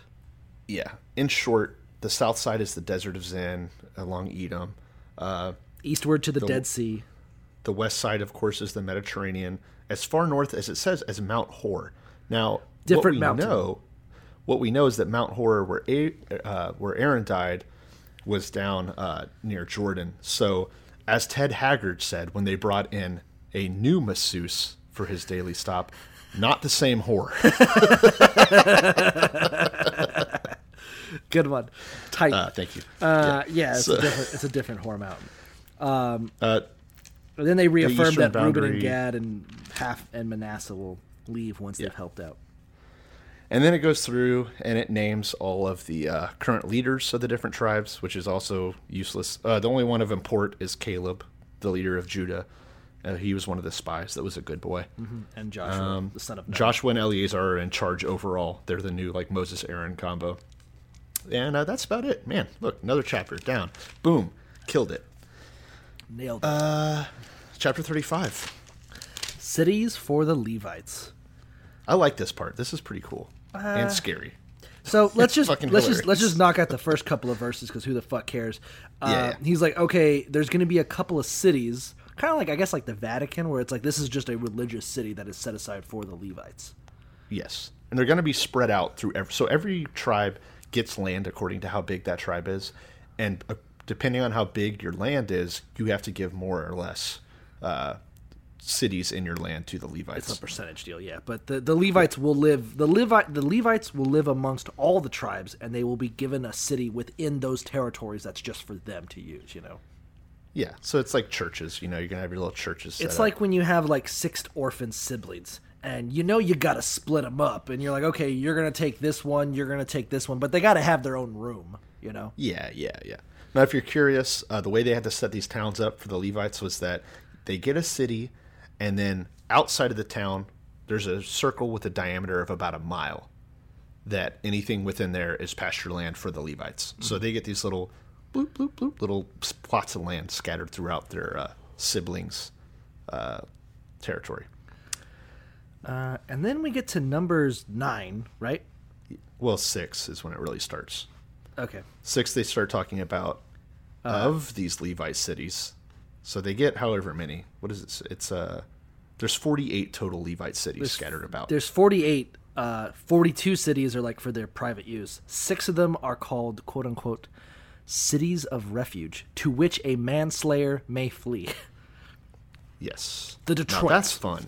yeah. In short, the south side is the desert of Zin along Edom. Uh, Eastward to the, Dead Sea. The west side, of course, is the Mediterranean, as far north as it says as Mount Hor. Now, Different what we mountain. know, what we know is that Mount Hor, where A- uh, where Aaron died, was down uh, near Jordan. So, as Ted Haggard said when they brought in a new masseuse for his daily stop, not the same whore. Good one. Tight. Uh, thank you. Uh, yeah, it's, So- a different, it's a different whore mountain. Uh, And then they reaffirmed eastern that Reuben and Gad and half and Manasseh will leave once they've helped out. And then it goes through and it names all of the uh, current leaders of the different tribes, which is also useless. Uh, the only one of import is Caleb, the leader of Judah. Uh, he was one of the spies that was a good boy. And Joshua, the son of Nun. Joshua and Eleazar are in charge overall. They're the new like Moses Aaron combo. And uh, that's about it. Man, look, another chapter down. Boom, killed it. Nailed it. Uh, Chapter 35. Cities for the Levites. I like this part. This is pretty cool Uh, and scary. So let's just let's just let's just knock out the first couple of verses because who the fuck cares? Uh, Yeah, yeah. He's like, okay, there's going to be a couple of cities, kind of like I guess like the Vatican, where it's like this is just a religious city that is set aside for the Levites. Yes, and they're going to be spread out through every. So every tribe gets land according to how big that tribe is, and depending on how big your land is, you have to give more or less uh, cities in your land to the Levites. It's a percentage deal, yeah. But the, the Levites will live the Levite the Levites will live amongst all the tribes, and they will be given a city within those territories that's just for them to use. You know, yeah, so it's like churches. You know, you're gonna have your little churches. set it's up. like when you have like six orphan siblings. And you know you got to split them up, and you're like, okay, you're gonna take this one, you're gonna take this one, but they got to have their own room, you know. Yeah, yeah, yeah. Now, if you're curious, uh, the way they had to set these towns up for the Levites was that they get a city, and then outside of the town, there's a circle with a diameter of about a mile. That anything within there is pasture land for the Levites. So they get these little bloop, bloop, bloop, little plots of land scattered throughout their uh, siblings' uh, territory. Uh, and then we get to numbers nine, right? Well, six is when it really starts. Okay. Six, they start talking about of these Levite cities. So they get however many. What is it? It's uh, there's 48 total Levite cities scattered about. There's 48. Uh, 42 cities are like for their private use. Six of them are called quote unquote cities of refuge, to which a manslayer may flee. Yes, The Now, Detroit. that's fun.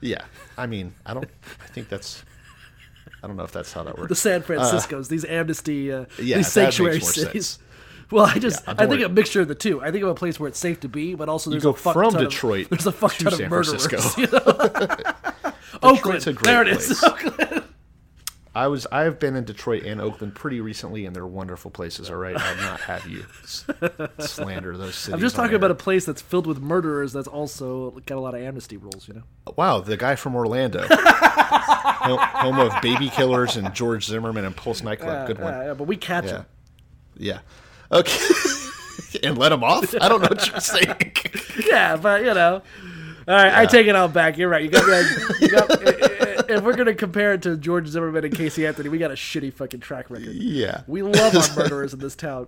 Yeah, I mean, I don't. I think that's. I don't know if that's how that works. the San Franciscos, these amnesty, uh, yeah, these sanctuary cities. sense. Well, I just Yeah, I think worry. a mixture of the two. I think of a place where it's safe to be, but also there's go a fuck from ton Detroit Of, there's a fuck to ton San of murderers. Francisco. You know? Oakland. a great There it is. place. Oakland. I was I've been in Detroit and Oakland pretty recently, and they're wonderful places. All right, I'll not have you slander those cities. I'm just talking about a place that's filled with murderers. That's also got a lot of amnesty rules. You know. Wow, the guy from Orlando, home of baby killers and George Zimmerman and Pulse nightclub. Good one. Yeah, yeah, but we catch Yeah. them. Yeah. Okay. and let him off? I don't know what you're saying. Yeah, but you know. All right, I take it all back. You're right. You got, you got if we're gonna compare it to George Zimmerman and Casey Anthony, we got a shitty fucking track record. Yeah. We love our murderers in this town.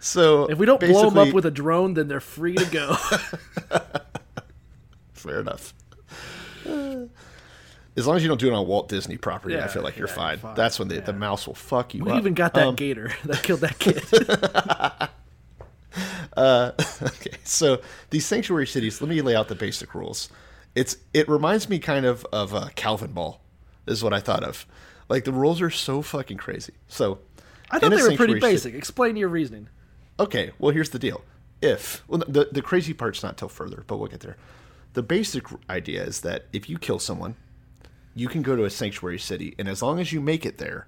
So If we don't blow them up with a drone, then they're free to go. fair enough. As long as you don't do it on Walt Disney property, I feel like you're yeah, fine. fine, That's when the, the mouse will fuck you we up. even got that Um, gator that killed that kid. okay, so these sanctuary cities. Let me lay out the basic rules. It's it reminds me kind of of uh, Calvin Ball. Is what I thought of. Like the rules are so fucking crazy. So I thought they were pretty basic. Explain your reasoning. Okay, well here's the deal. If well the the crazy part's not till further, but we'll get there. The basic idea is that if you kill someone, you can go to a sanctuary city, and as long as you make it there,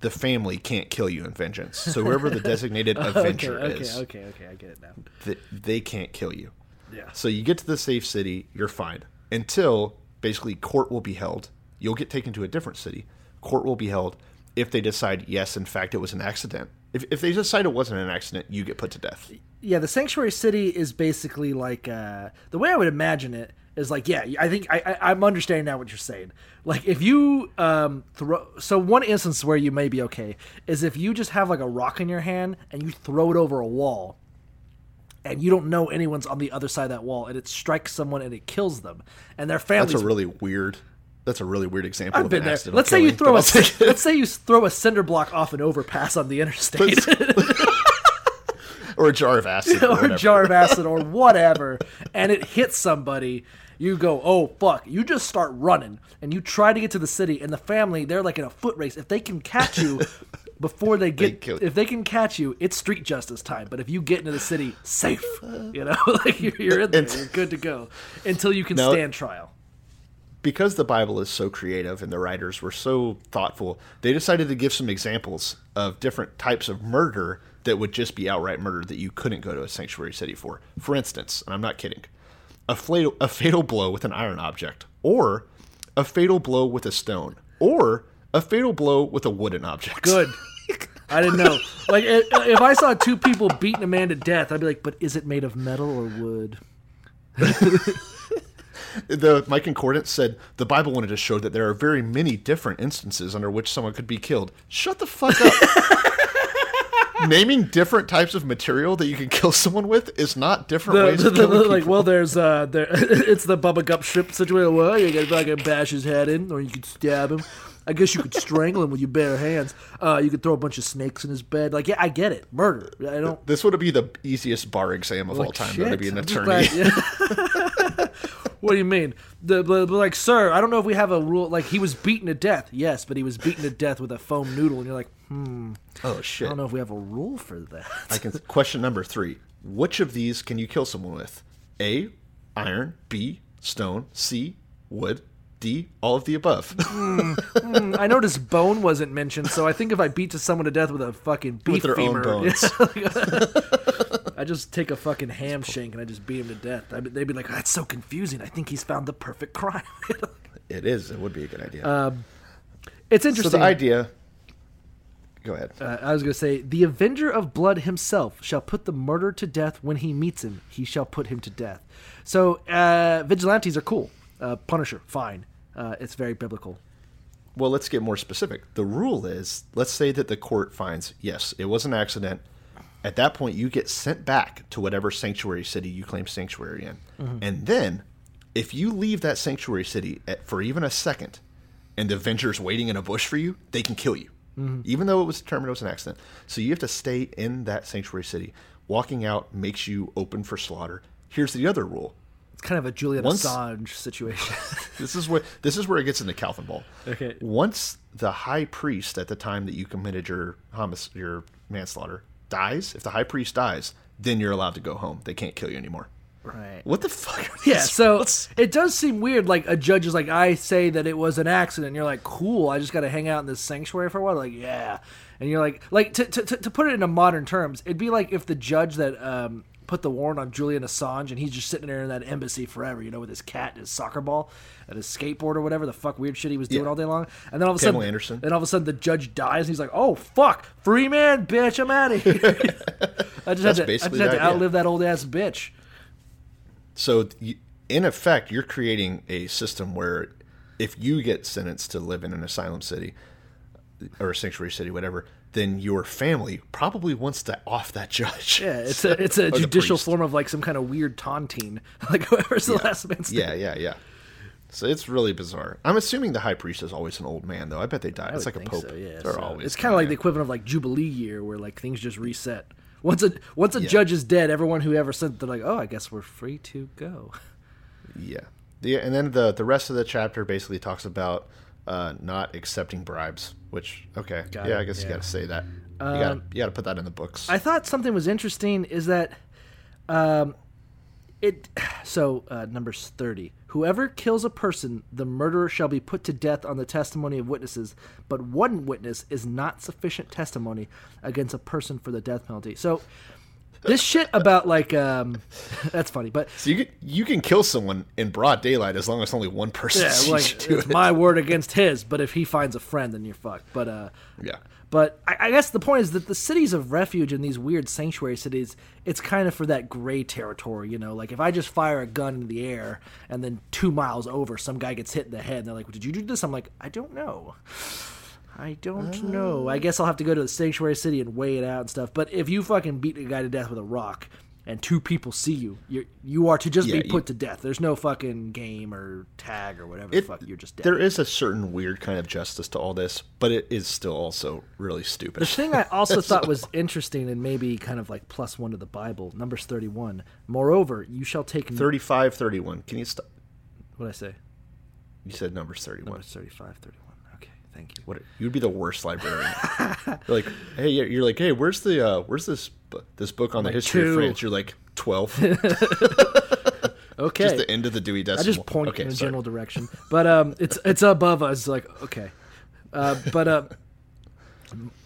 the family can't kill you in vengeance. So whoever the designated avenger okay, is, okay, okay, I get it now. th- they can't kill you. Yeah. So you get to the safe city, you're fine. Until basically court will be held. You'll get taken to a different city. Court will be held if they decide, yes, in fact, it was an accident. If, if they decide it wasn't an accident, you get put to death. Yeah, the sanctuary city is basically like uh, the way I would imagine it is like yeah. I think I, I I'm understanding now what you're saying. Like if you um throw so one instance where you may be okay is if you just have like a rock in your hand and you throw it over a wall. And you don't know anyone's on the other side of that wall, and it strikes someone and it kills them, and their families. That's a really weird. That's a really weird example. I've of been there. Let's say you throw a I'll take it. let's say you throw a cinder block off an overpass on the interstate. or a jar of acid, or, or a jar of acid or whatever, and it hits somebody, you go, oh fuck! You just start running, and you try to get to the city, and the family they're like in a foot race. If they can catch you before they get, you. if they can catch you, it's street justice time. But if you get into the city, safe, you know, like you're, you're in there, you're good to go until you can Now- stand trial. because the Bible is so creative and the writers were so thoughtful, they decided to give some examples of different types of murder that would just be outright murder that you couldn't go to a sanctuary city for. For instance, and I'm not kidding, a fatal, a fatal blow with an iron object, or a fatal blow with a stone, or a fatal blow with a wooden object. Good. I didn't know. Like, if, I saw two people beating a man to death, I'd be like, "But is it made of metal or wood?" the my concordance said the Bible wanted to show that there are very many different instances under which someone could be killed. Shut the fuck up. Naming different types of material that you can kill someone with is not different The, ways the, of the- killing the- like, people. well, there's uh, there, it's the Bubba Gump shrimp situation. Well, you can fucking bash his head in, or you could stab him. I guess you could strangle him with your bare hands. Uh, you could throw a bunch of snakes in his bed. Like, yeah, I get it. Murder. I don't. this would be the easiest bar exam of all time. shit. to be an I'm attorney. glad- yeah. what do you mean? The, the, the- like, sir, I don't know if we have a rule. Like, he was beaten to death. Yes, but he was beaten to death with a foam noodle, and you're like, hmm. oh shit. I don't know if we have a rule for that. I can. Question number three: Which of these can you kill someone with? A. Iron. B. Stone. C. Wood. D. All of the above. I noticed bone wasn't mentioned, so I think if I beat to someone to death with a fucking beef their own femur, bones. I just take a fucking ham shank and I just beat him to death. I, they'd be like, "That's so confusing. I think he's found the perfect crime." it is. It would be a good idea. it's interesting. so the idea. Go ahead. Uh, I was going to say, the Avenger of Blood himself shall put the murderer to death when he meets him. He shall put him to death. So uh, vigilantes are cool. Uh, Punisher, fine. Uh, it's very biblical. Well, let's get more specific. The rule is let's say that the court finds, yes, it was an accident. At that point, you get sent back to whatever sanctuary city you claim sanctuary in. Mm-hmm. And then, if you leave that sanctuary city at, for even a second and the Avenger's waiting in a bush for you, they can kill you, mm-hmm. even though it was determined it was an accident. So you have to stay in that sanctuary city. Walking out makes you open for slaughter. Here's the other rule It's kind of a Julian Once- Assange situation. this is where this is where it gets into Calvin Ball. Okay. Once the high priest at the time that you committed your homic- your manslaughter dies, if the high priest dies, then you're allowed to go home. They can't kill you anymore. Right. What the fuck? Yeah, so rules? it does seem weird. Like a judge is like, I say that it was an accident. You're like, cool. I just got to hang out in this sanctuary for a while. Like, yeah. And you're like, like to, to, to to put it into modern terms, it'd be like if the judge that um, put the warrant on Julian Assange and he's just sitting there in that embassy forever, you know, with his cat and his soccer ball and his skateboard or whatever the fuck weird shit he was doing Yeah. all day long. And then all of a sudden, Anderson. then all of a sudden the judge dies and he's like, oh fuck, free man, bitch, I'm out of here. I just had That's to, I just had to outlive that old ass bitch. So, in effect, you're creating a system where if you get sentenced to live in an asylum city or a sanctuary city, whatever, then your family probably wants to off that judge. Yeah, it's a it's a judicial form of like some kind of weird taunting, like whoever's the last man standing. yeah, yeah. yeah. So it's really bizarre. I'm assuming the high priest is always an old man, though. I bet they die. I It's like a pope. so, yeah. They're so always. it's kind of like the equivalent of like Jubilee year, where like things just reset. Once a once a Yeah. judge is dead, everyone who ever sent they're like, oh, I guess we're free to go. Yeah. The, and then the the rest of the chapter basically talks about uh, not accepting bribes. Which okay, Got yeah, it, I guess you got to say that. you got Um, to you got to put that in the books. I thought something was interesting is that um it so uh numbers 30 whoever kills a person the murderer shall be put to death on the testimony of witnesses but one witness is not sufficient testimony against a person for the death penalty so this shit about like um that's funny but so you can you can kill someone in broad daylight as long as only one person yeah sees like it's it. my word against his but if he finds a friend then you're fucked but uh yeah. But I, I guess the point is that the cities of refuge and these weird sanctuary cities, it's kind of for that gray territory, you know. Like if I just fire a gun in the air and then two miles over, some guy gets hit in the head, and they're like, "Did you do this?" I'm like, "I don't know." I don't know. I oh. guess I'll have to go to the sanctuary city and weigh it out and stuff. But if you fucking beat a guy to death with a rock and two people see you, you you are to just Yeah, be you- put to death. There's no fucking game or tag or whatever It- the fuck. You're just dead. There is a certain weird kind of justice to all this, but it is still also really stupid. The thing I also thought was interesting and maybe kind of like plus one to the Bible, Numbers 31. Moreover, you shall take. 35, 31. Can you stop? What did I say? You said numbers 31. Numbers 35, 31. Thank you. What you'd be the worst librarian. you're like, hey, you're like, hey, where's the uh, where's this this book on the history two. of France? You're like twelve. Okay. Just the end of the Dewey I Decimal. just point okay, in a sorry. general direction. But um, it's it's above us. Like, okay. Uh, but uh,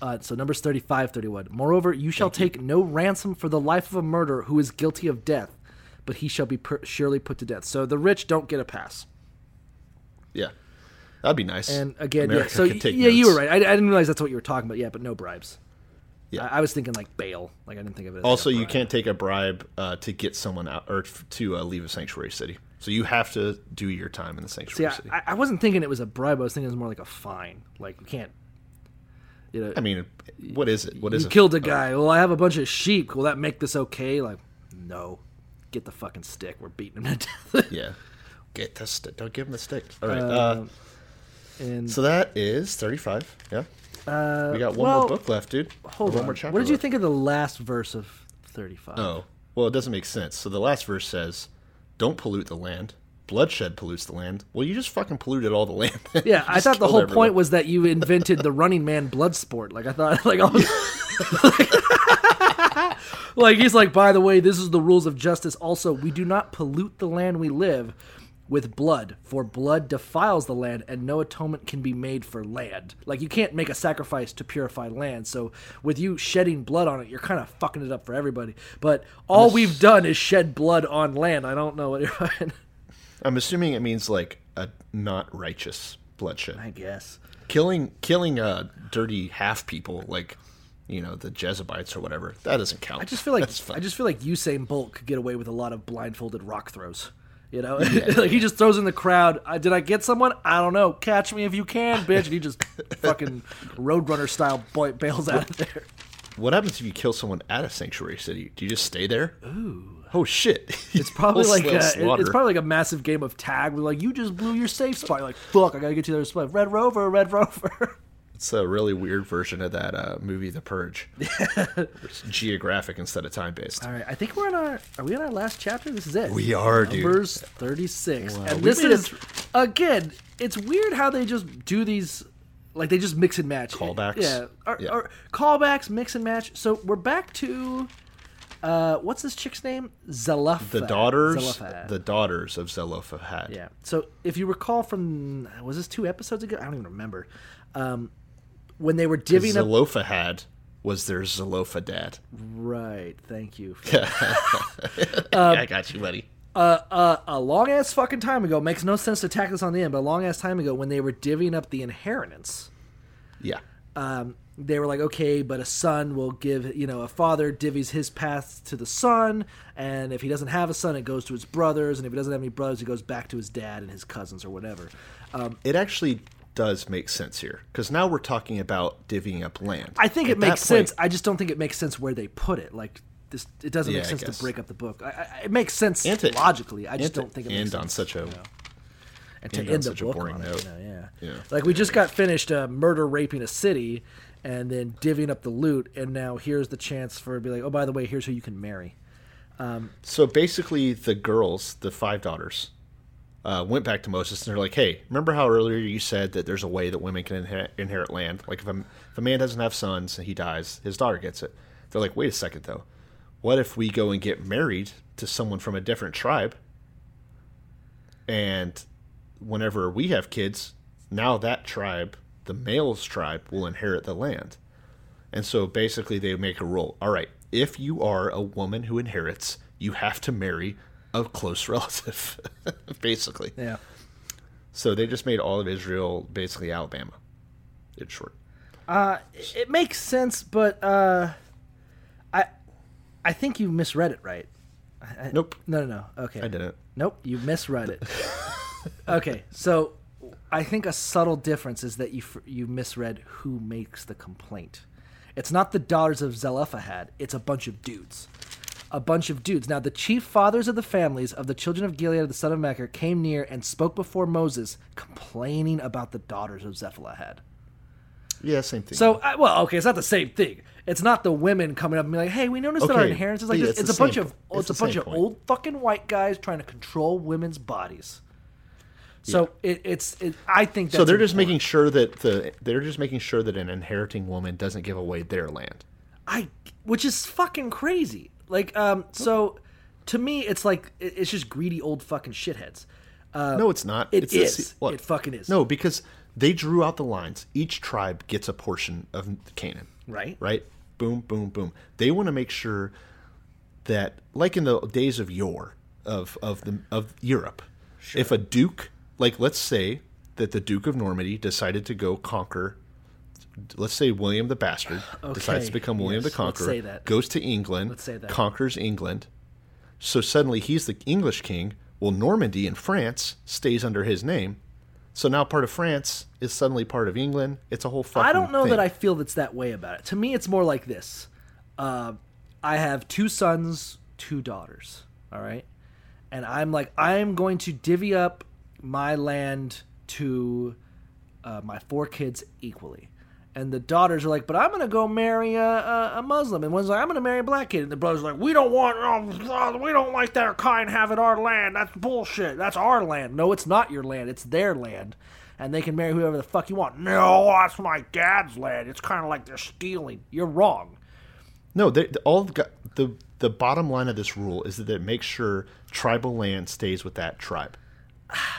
uh, so Numbers 35, 31. Moreover, you shall take no ransom for the life of a murderer who is guilty of death, but he shall be per- surely put to death. So the rich don't get a pass. Yeah, that'd be nice. And again, America yeah. So yeah, you were right. I, I didn't realize that's what you were talking about. Yeah, but no bribes. Yeah. I, I was thinking like bail. Like I didn't think of it. As Also, you can't take a bribe uh, to get someone out or to uh, leave a sanctuary city. So you have to do your time in the sanctuary I, city. I- I wasn't thinking it was a bribe. I was thinking it was more like a fine. Like you can't. You know, I mean, what is it? What is you it? killed a guy. Well, I have a bunch of sheep. Will that make this okay? Like, no. Get the fucking stick. We're beating him to death. Yeah, get the stick. Don't give him the stick. All right. Uh, Um, and so that is thirty-five. Yeah. uh, We got one well, more book left, dude. Hold Or one on. more chapter what did you left. think of the last verse of thirty-five? Oh, well, it doesn't make sense. So the last verse says, "Don't pollute the land. Bloodshed pollutes the land." Well, you just fucking polluted all the land. Yeah, I thought the whole everyone. point was that you invented the running man blood sport. Like I thought, like, I was, like he's like, by the way, this is the rules of justice. Also, we do not pollute the land we live with blood, for blood defiles the land, and no atonement can be made for land. Like you can't make a sacrifice to purify land. So with you shedding blood on it, you're kind of fucking it up for everybody. But all we've done is shed blood on land. I don't know what you're. I'm assuming it means like a not righteous bloodshed. I guess. Killing killing uh dirty half people like you know the Jezebites or whatever that doesn't count. I just feel like. I just feel like Usain Bolt could get away with a lot of blindfolded rock throws. You know, like he just throws in the crowd. Uh, did I get someone? I don't know. Catch me if you can, bitch. And he just fucking Roadrunner style boy, bails out of there. What happens if you kill someone at a sanctuary city? Do you just stay there? Ooh. Oh shit! It's probably like a, it- it's probably like a massive game of tag. Where like you just blew your safe spot. You're like fuck, I gotta get to the other spot. Red Rover, Red Rover. It's a really weird version of that uh, movie, The Purge. it's geographic instead of time based. All right, I think we're in our. Are we in our last chapter? This is it. We are, dude. Numbers thirty six, Wow, and we this is it is again. It's weird how they just do these, like they just mix and match Callbacks? Yeah, or, Yeah. or callbacks, mix and match. So we're back to Uh, what's this chick's name? Zelophehad. The daughters, Zelophehad. the daughters of Zelophehad. Yeah. So if you recall from was this two episodes ago? I don't even remember. Um, when they were divvying up. Zelophehad was their Zelophehad. Right. Thank you. I got you, buddy. uh, a long ass fucking time ago makes no sense to tack this on the end, but a long ass time ago when they were divvying up the inheritance, Yeah. um, they were like, okay, but a son will give, you know, a father divvies his path to the son, and if he doesn't have a son, it goes to his brothers, and if he doesn't have any brothers, it goes back to his dad and his cousins or whatever. Um, It actually does make sense here because now we're talking about divvying up land. I think At it makes point- sense. I just don't think it makes sense where they put it. Like this, it doesn't Yeah, make sense to break up the book. I, I, it makes sense to- logically. I just don't think it makes end on sense. such a you know. and to end on the such a book boring on note. it. You know, yeah. Yeah. Like we just got finished uh, murder raping a city, and then divvying up the loot, and now here's the chance for it to be like, oh, by the way, here's who you can marry. So basically, the girls, the five daughters, uh, went back to Moses and they're like, "Hey, remember how earlier you said that there's a way that women can inherit, land? Like if a, if a man doesn't have sons and he dies, his daughter gets it." They're like, "Wait a second, though. What if we go and get married to someone from a different tribe? And whenever we have kids, now that tribe, the male's tribe, will inherit the land." And so basically, they make a rule. All right, if you are a woman who inherits, you have to marry a close relative, basically. Yeah. So they just made all of Israel basically Alabama, in short. Uh, it makes sense, but uh, I, I think you misread it right. I- Nope, No, no, no. Okay. I didn't. Nope, you misread it. okay, so I think a subtle difference is that you you misread who makes the complaint. It's not the daughters of Zelophehad; it's a bunch of dudes. A bunch of dudes. Now, the chief fathers of the families of the children of Gilead, the son of Machir, came near and spoke before Moses, complaining about the daughters of Zephalahed. Yeah, same thing. So, I, well, okay, it's not the same thing. It's not the women coming up and being like, "Hey, we noticed that our inheritance is like yeah, this." it's It's, a bunch of it's, a bunch same of point. old fucking white guys trying to control women's bodies. So it, it's it, I think that's so they're just making sure that the they're just making sure that an inheriting woman doesn't give away their land. I which is fucking crazy. Like um so to me it's like it's just greedy old fucking shitheads. Uh, no, it's not. it it's is. se- what? It fucking is. No, because they drew out the lines. Each tribe gets a portion of Canaan. Right. Right. Boom, boom, boom. They want to make sure that, like in the days of yore of of the of Europe, if a duke, like let's say that the Duke of Normandy decided to go conquer. Let's say William the Bastard decides to become William yes, the Conqueror, goes to England, Let's say that. conquers England. So suddenly he's the English king. Well, Normandy in France stays under his name. So now part of France is suddenly part of England. It's a whole fucking. I don't know thing. that I feel that's that way about it. To me, it's more like this. Uh, I have two sons, two daughters. All right, and I'm like, I'm going to divvy up my land to uh, my four kids equally. And the daughters are like, but I'm to go marry a, a, a Muslim. And one's like, I'm to marry a black kid. And the brother's like, we don't want, um, we don't like their kind having our land. That's bullshit. That's our land. No, it's not your land. It's their land. And they can marry whoever the fuck you want. No, that's my dad's land. It's kind of like they're stealing. You're wrong. No, they, the- all the, the the bottom line of this rule is that it makes sure tribal land stays with that tribe.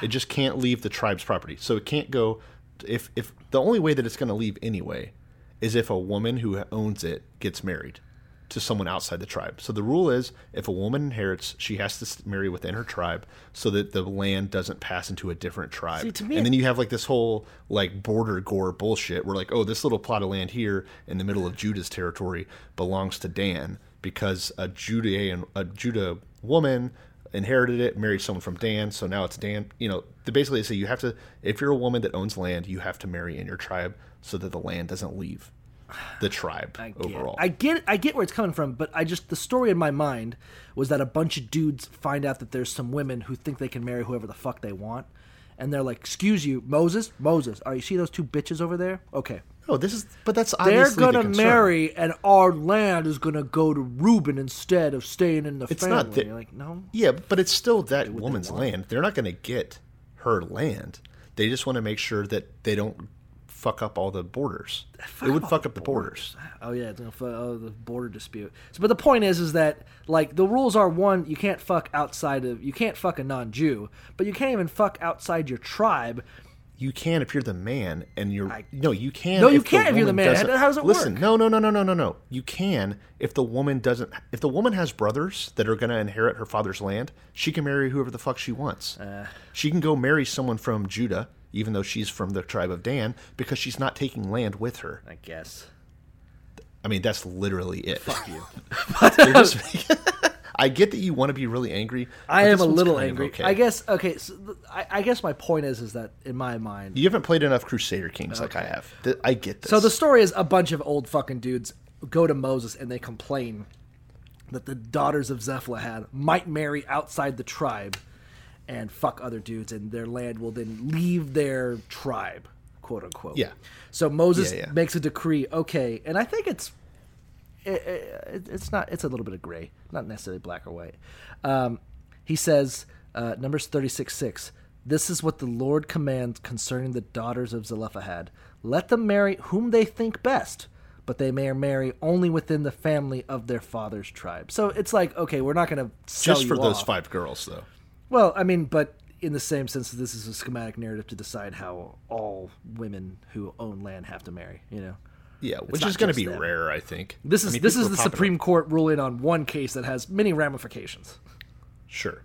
It just can't leave the tribe's property. So it can't go. If if the only way that it's going to leave anyway is if a woman who owns it gets married to someone outside the tribe. So the rule is if a woman inherits, she has to marry within her tribe so that the land doesn't pass into a different tribe. See, to me and then you have like this whole like border gore bullshit where like, oh, this little plot of land here in the middle of Judah's territory belongs to Dan because a Judean a Judah woman inherited it, married someone from Dan, so now it's Dan. You know, basically they basically say you have to if you're a woman that owns land, you have to marry in your tribe so that the land doesn't leave the tribe I overall. I get I get where it's coming from, but I just the story in my mind was that a bunch of dudes find out that there's some women who think they can marry whoever the fuck they want, and they're like, "Excuse you, Moses, Moses, are you see those two bitches over there? Okay, No, this is, but that's they're obviously gonna concern. marry, and our land is gonna go to Reuben instead of staying in the It's family." not that- You're like, no, Yeah, but it's still that woman's land. They're not going to get her land. They just want to make sure that they don't fuck up all the borders. it would fuck up the borders. Oh yeah, it's gonna fu- oh, the border dispute. So, but the point is, is that like the rules are one, you can't fuck outside of, you can't fuck a non-Jew, but you can't even fuck outside your tribe. You can if you're the man, and you're no, you can. No, you can't if you're the man. How does it Listen, work? no, no, no, no, no, no, no. You can if the woman doesn't. If the woman has brothers that are going to inherit her father's land, she can marry whoever the fuck she wants. Uh. she can go marry someone from Judah, even though she's from the tribe of Dan, because she's not taking land with her. I guess. I mean, that's literally it. Fuck you. I get that you want to be really angry. I am a little angry. okay. I guess. Okay, so I, I guess my point is, is that in my mind, you haven't played enough Crusader Kings like I have. Th- I get this. So the story is a bunch of old fucking dudes go to Moses and they complain that the daughters of Zephlah might marry outside the tribe and fuck other dudes, and their land will then leave their tribe, quote unquote. Yeah. So Moses Yeah, yeah. makes a decree. Okay, and I think it's it, it, it's not it's a little bit of gray, not necessarily black or white. Um, he says, uh, Numbers thirty six six. This is what the Lord commands concerning the daughters of Zelophehad. Let them marry whom they think best, but they may marry only within the family of their father's tribe. So it's like, okay, we're not going to sell just for those off. five girls, though. Well, I mean, but in the same sense that this is a schematic narrative to decide how all women who own land have to marry. You know. Yeah, It's which is going to be them. rare, I think. This I is mean, this is the Supreme up- Court ruling on one case that has many ramifications. Sure.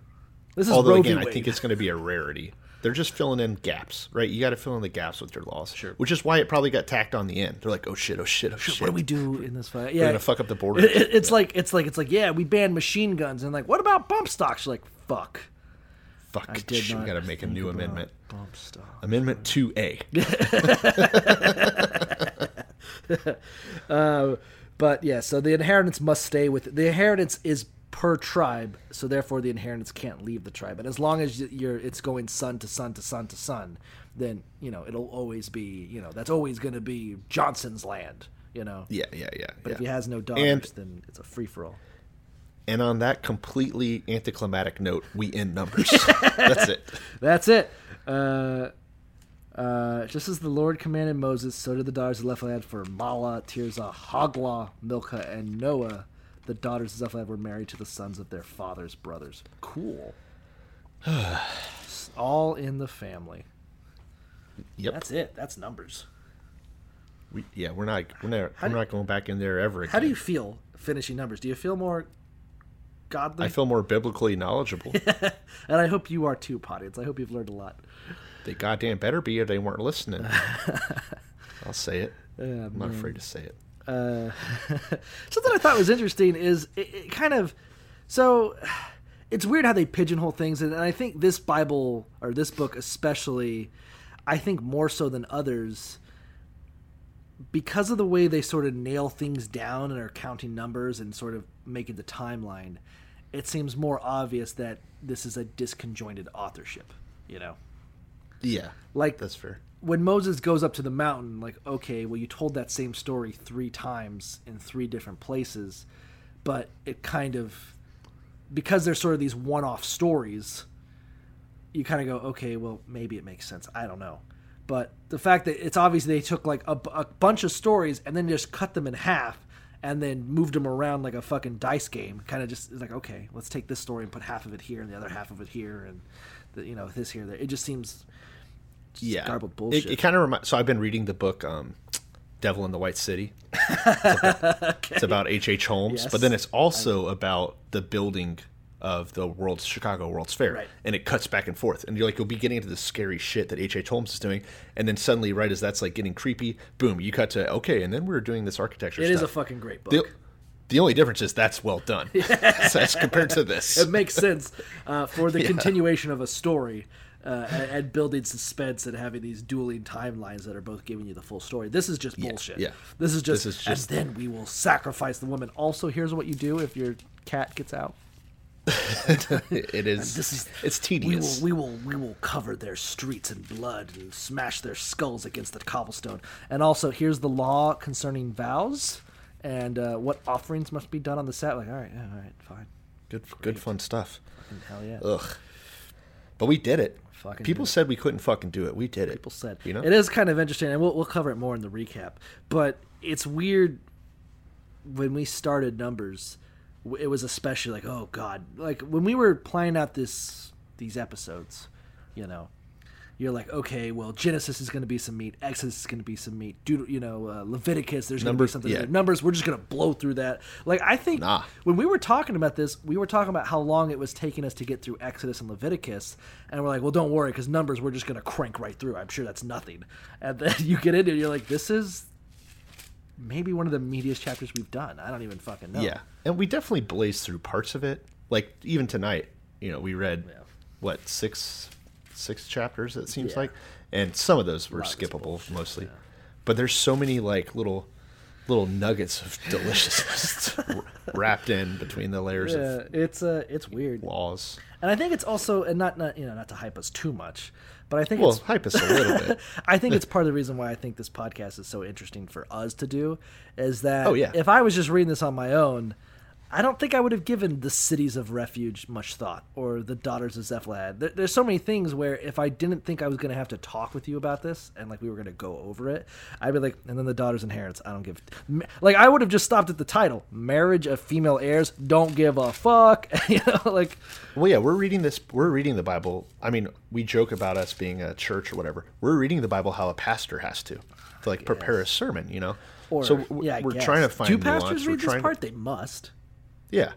This is Although Roe again, I think it's going to be a rarity. They're just filling in gaps, right? You got to fill in the gaps with your laws. Sure. Which is why it probably got tacked on the end. They're like, oh shit, oh shit, oh shit. What do we do in this fight? Yeah, We're Yeah, gonna fuck up the border. It- it- it's like it's like it's like yeah, we banned machine guns and like what about bump stocks? You're like fuck. Fuck. I did we not got to make a new amendment. Bump stocks. Amendment two A. Uh, but yeah, so the inheritance must stay with the inheritance is per tribe, so therefore the inheritance can't leave the tribe. And as long as you're it's going son to son to son to son, then you know it'll always be you know that's always going to be Johnson's land. You know. Yeah, yeah, yeah. But if he has no daughters, And- then it's a free for all. And on that completely anticlimactic note, we end numbers. That's it. That's it. Uh, uh, just as the Lord commanded Moses, so did the daughters of Zephaniah for Mahlah, Tirzah, Hoglah, Milcah, and Noah. The daughters of Zephaniah were married to the sons of their father's brothers. Cool. All in the family. Yep. That's it. That's numbers. We, yeah, we're not we're not How we're do- not going back in there ever again. How do you feel finishing numbers? Do you feel more godly? I feel more biblically knowledgeable. and I hope you are too, Potty. I hope you've learned a lot. They goddamn better be, or they weren't listening. I'll say it. Oh, I'm not afraid to say it. uh, something I thought was interesting is it, it kind of so it's weird how they pigeonhole things, and I think this Bible or this book especially, I think more so than others, because of the way they sort of nail things down and are counting numbers and sort of making the timeline. It seems more obvious that this is a disconjointed authorship, you know. Yeah, Like that's fair. when Moses goes up to the mountain, like, okay, well, you told that same story three times in three different places, but it kind of, because they're sort of these one off stories, you kind of go, okay, well, maybe it makes sense. I don't know. But the fact that it's obvious they took like a, a bunch of stories and then just cut them in half and then moved them around like a fucking dice game, kind of just is like, okay, let's take this story and put half of it here and the other half of it here and, the, you know, this here, there. It just seems yeah, garbled It, bullshit. it kind of reminds. So I've been reading the book um, "Devil in the White City." It's about, it's about H. H. Holmes, Yes. but then it's also about the building of the World's Chicago World's Fair, Right. and it cuts back and forth, and you're like, you'll be getting into the scary shit that H. H. Holmes is doing, and then suddenly, right as that's like getting creepy, boom, you cut to okay, and then we're doing this architecture. It is stuff. a fucking great book. The, the only difference is that's well done as compared to this. it makes sense uh, for the Yeah. continuation of a story uh, and, and building suspense and having these dueling timelines that are both giving you the full story. This is just bullshit. yeah. This is just, This is just- and then we will sacrifice the woman. Also, here's what you do if your cat gets out. it is. This is it's we will tedious. we will we will cover their streets in blood and smash their skulls against the cobblestone. And also, here's the law concerning vows and uh, what offerings must be done on the set. Like, all right, yeah, all right, fine. Good, good fun stuff. Fucking hell yeah. Ugh. but we did it. Fucking People said we couldn't fucking do it. We did it. People said you know, it is kind of interesting, and we'll we'll cover it more in the recap. But it's weird when we started numbers. It was especially like, oh god, like when we were planning out this these episodes, you know, you're like, okay, well, Genesis is going to be some meat, Exodus is going to be some meat, Deut- you know, uh, Leviticus, there's going to be something. yeah. there. Numbers, we're just going to blow through that. Like I think Nah. when we were talking about this, we were talking about how long it was taking us to get through Exodus and Leviticus, and we're like, well, don't worry, because numbers we're just going to crank right through. I'm sure that's nothing. And then you get into it, you're like, this is maybe one of the meatiest chapters we've done. I don't even fucking know. yeah, and we definitely blazed through parts of it. Like even tonight, you know, we read what six six chapters. It seems Yeah. like, and some of those were skippable bullshit, mostly. yeah. But there's so many like little little nuggets of deliciousness wrapped in between the layers Yeah, of it's uh, it's weird, laws. and I think it's also, and not, not you know, not to hype us too much, but I think Well, it's hype us a little bit. I think it's part of the reason why I think this podcast is so interesting for us to do is that Oh, yeah. if I was just reading this on my own, I don't think I would have given the cities of refuge much thought or the daughters of Zephlah. There, there's so many things where if I didn't think I was going to have to talk with you about this and like we were going to go over it, I'd be like, and then the daughters inherits. I don't give like I would have just stopped at the title, marriage of female heirs. Don't give a fuck. you know, like Well, yeah, we're reading this. We're reading the Bible. I mean, we joke about us being a church or whatever. We're reading the Bible how a pastor has to, to like prepare a sermon. You know, or so yeah, we're trying to find Do nuance. pastors We're read this trying to- part? They must. Yeah.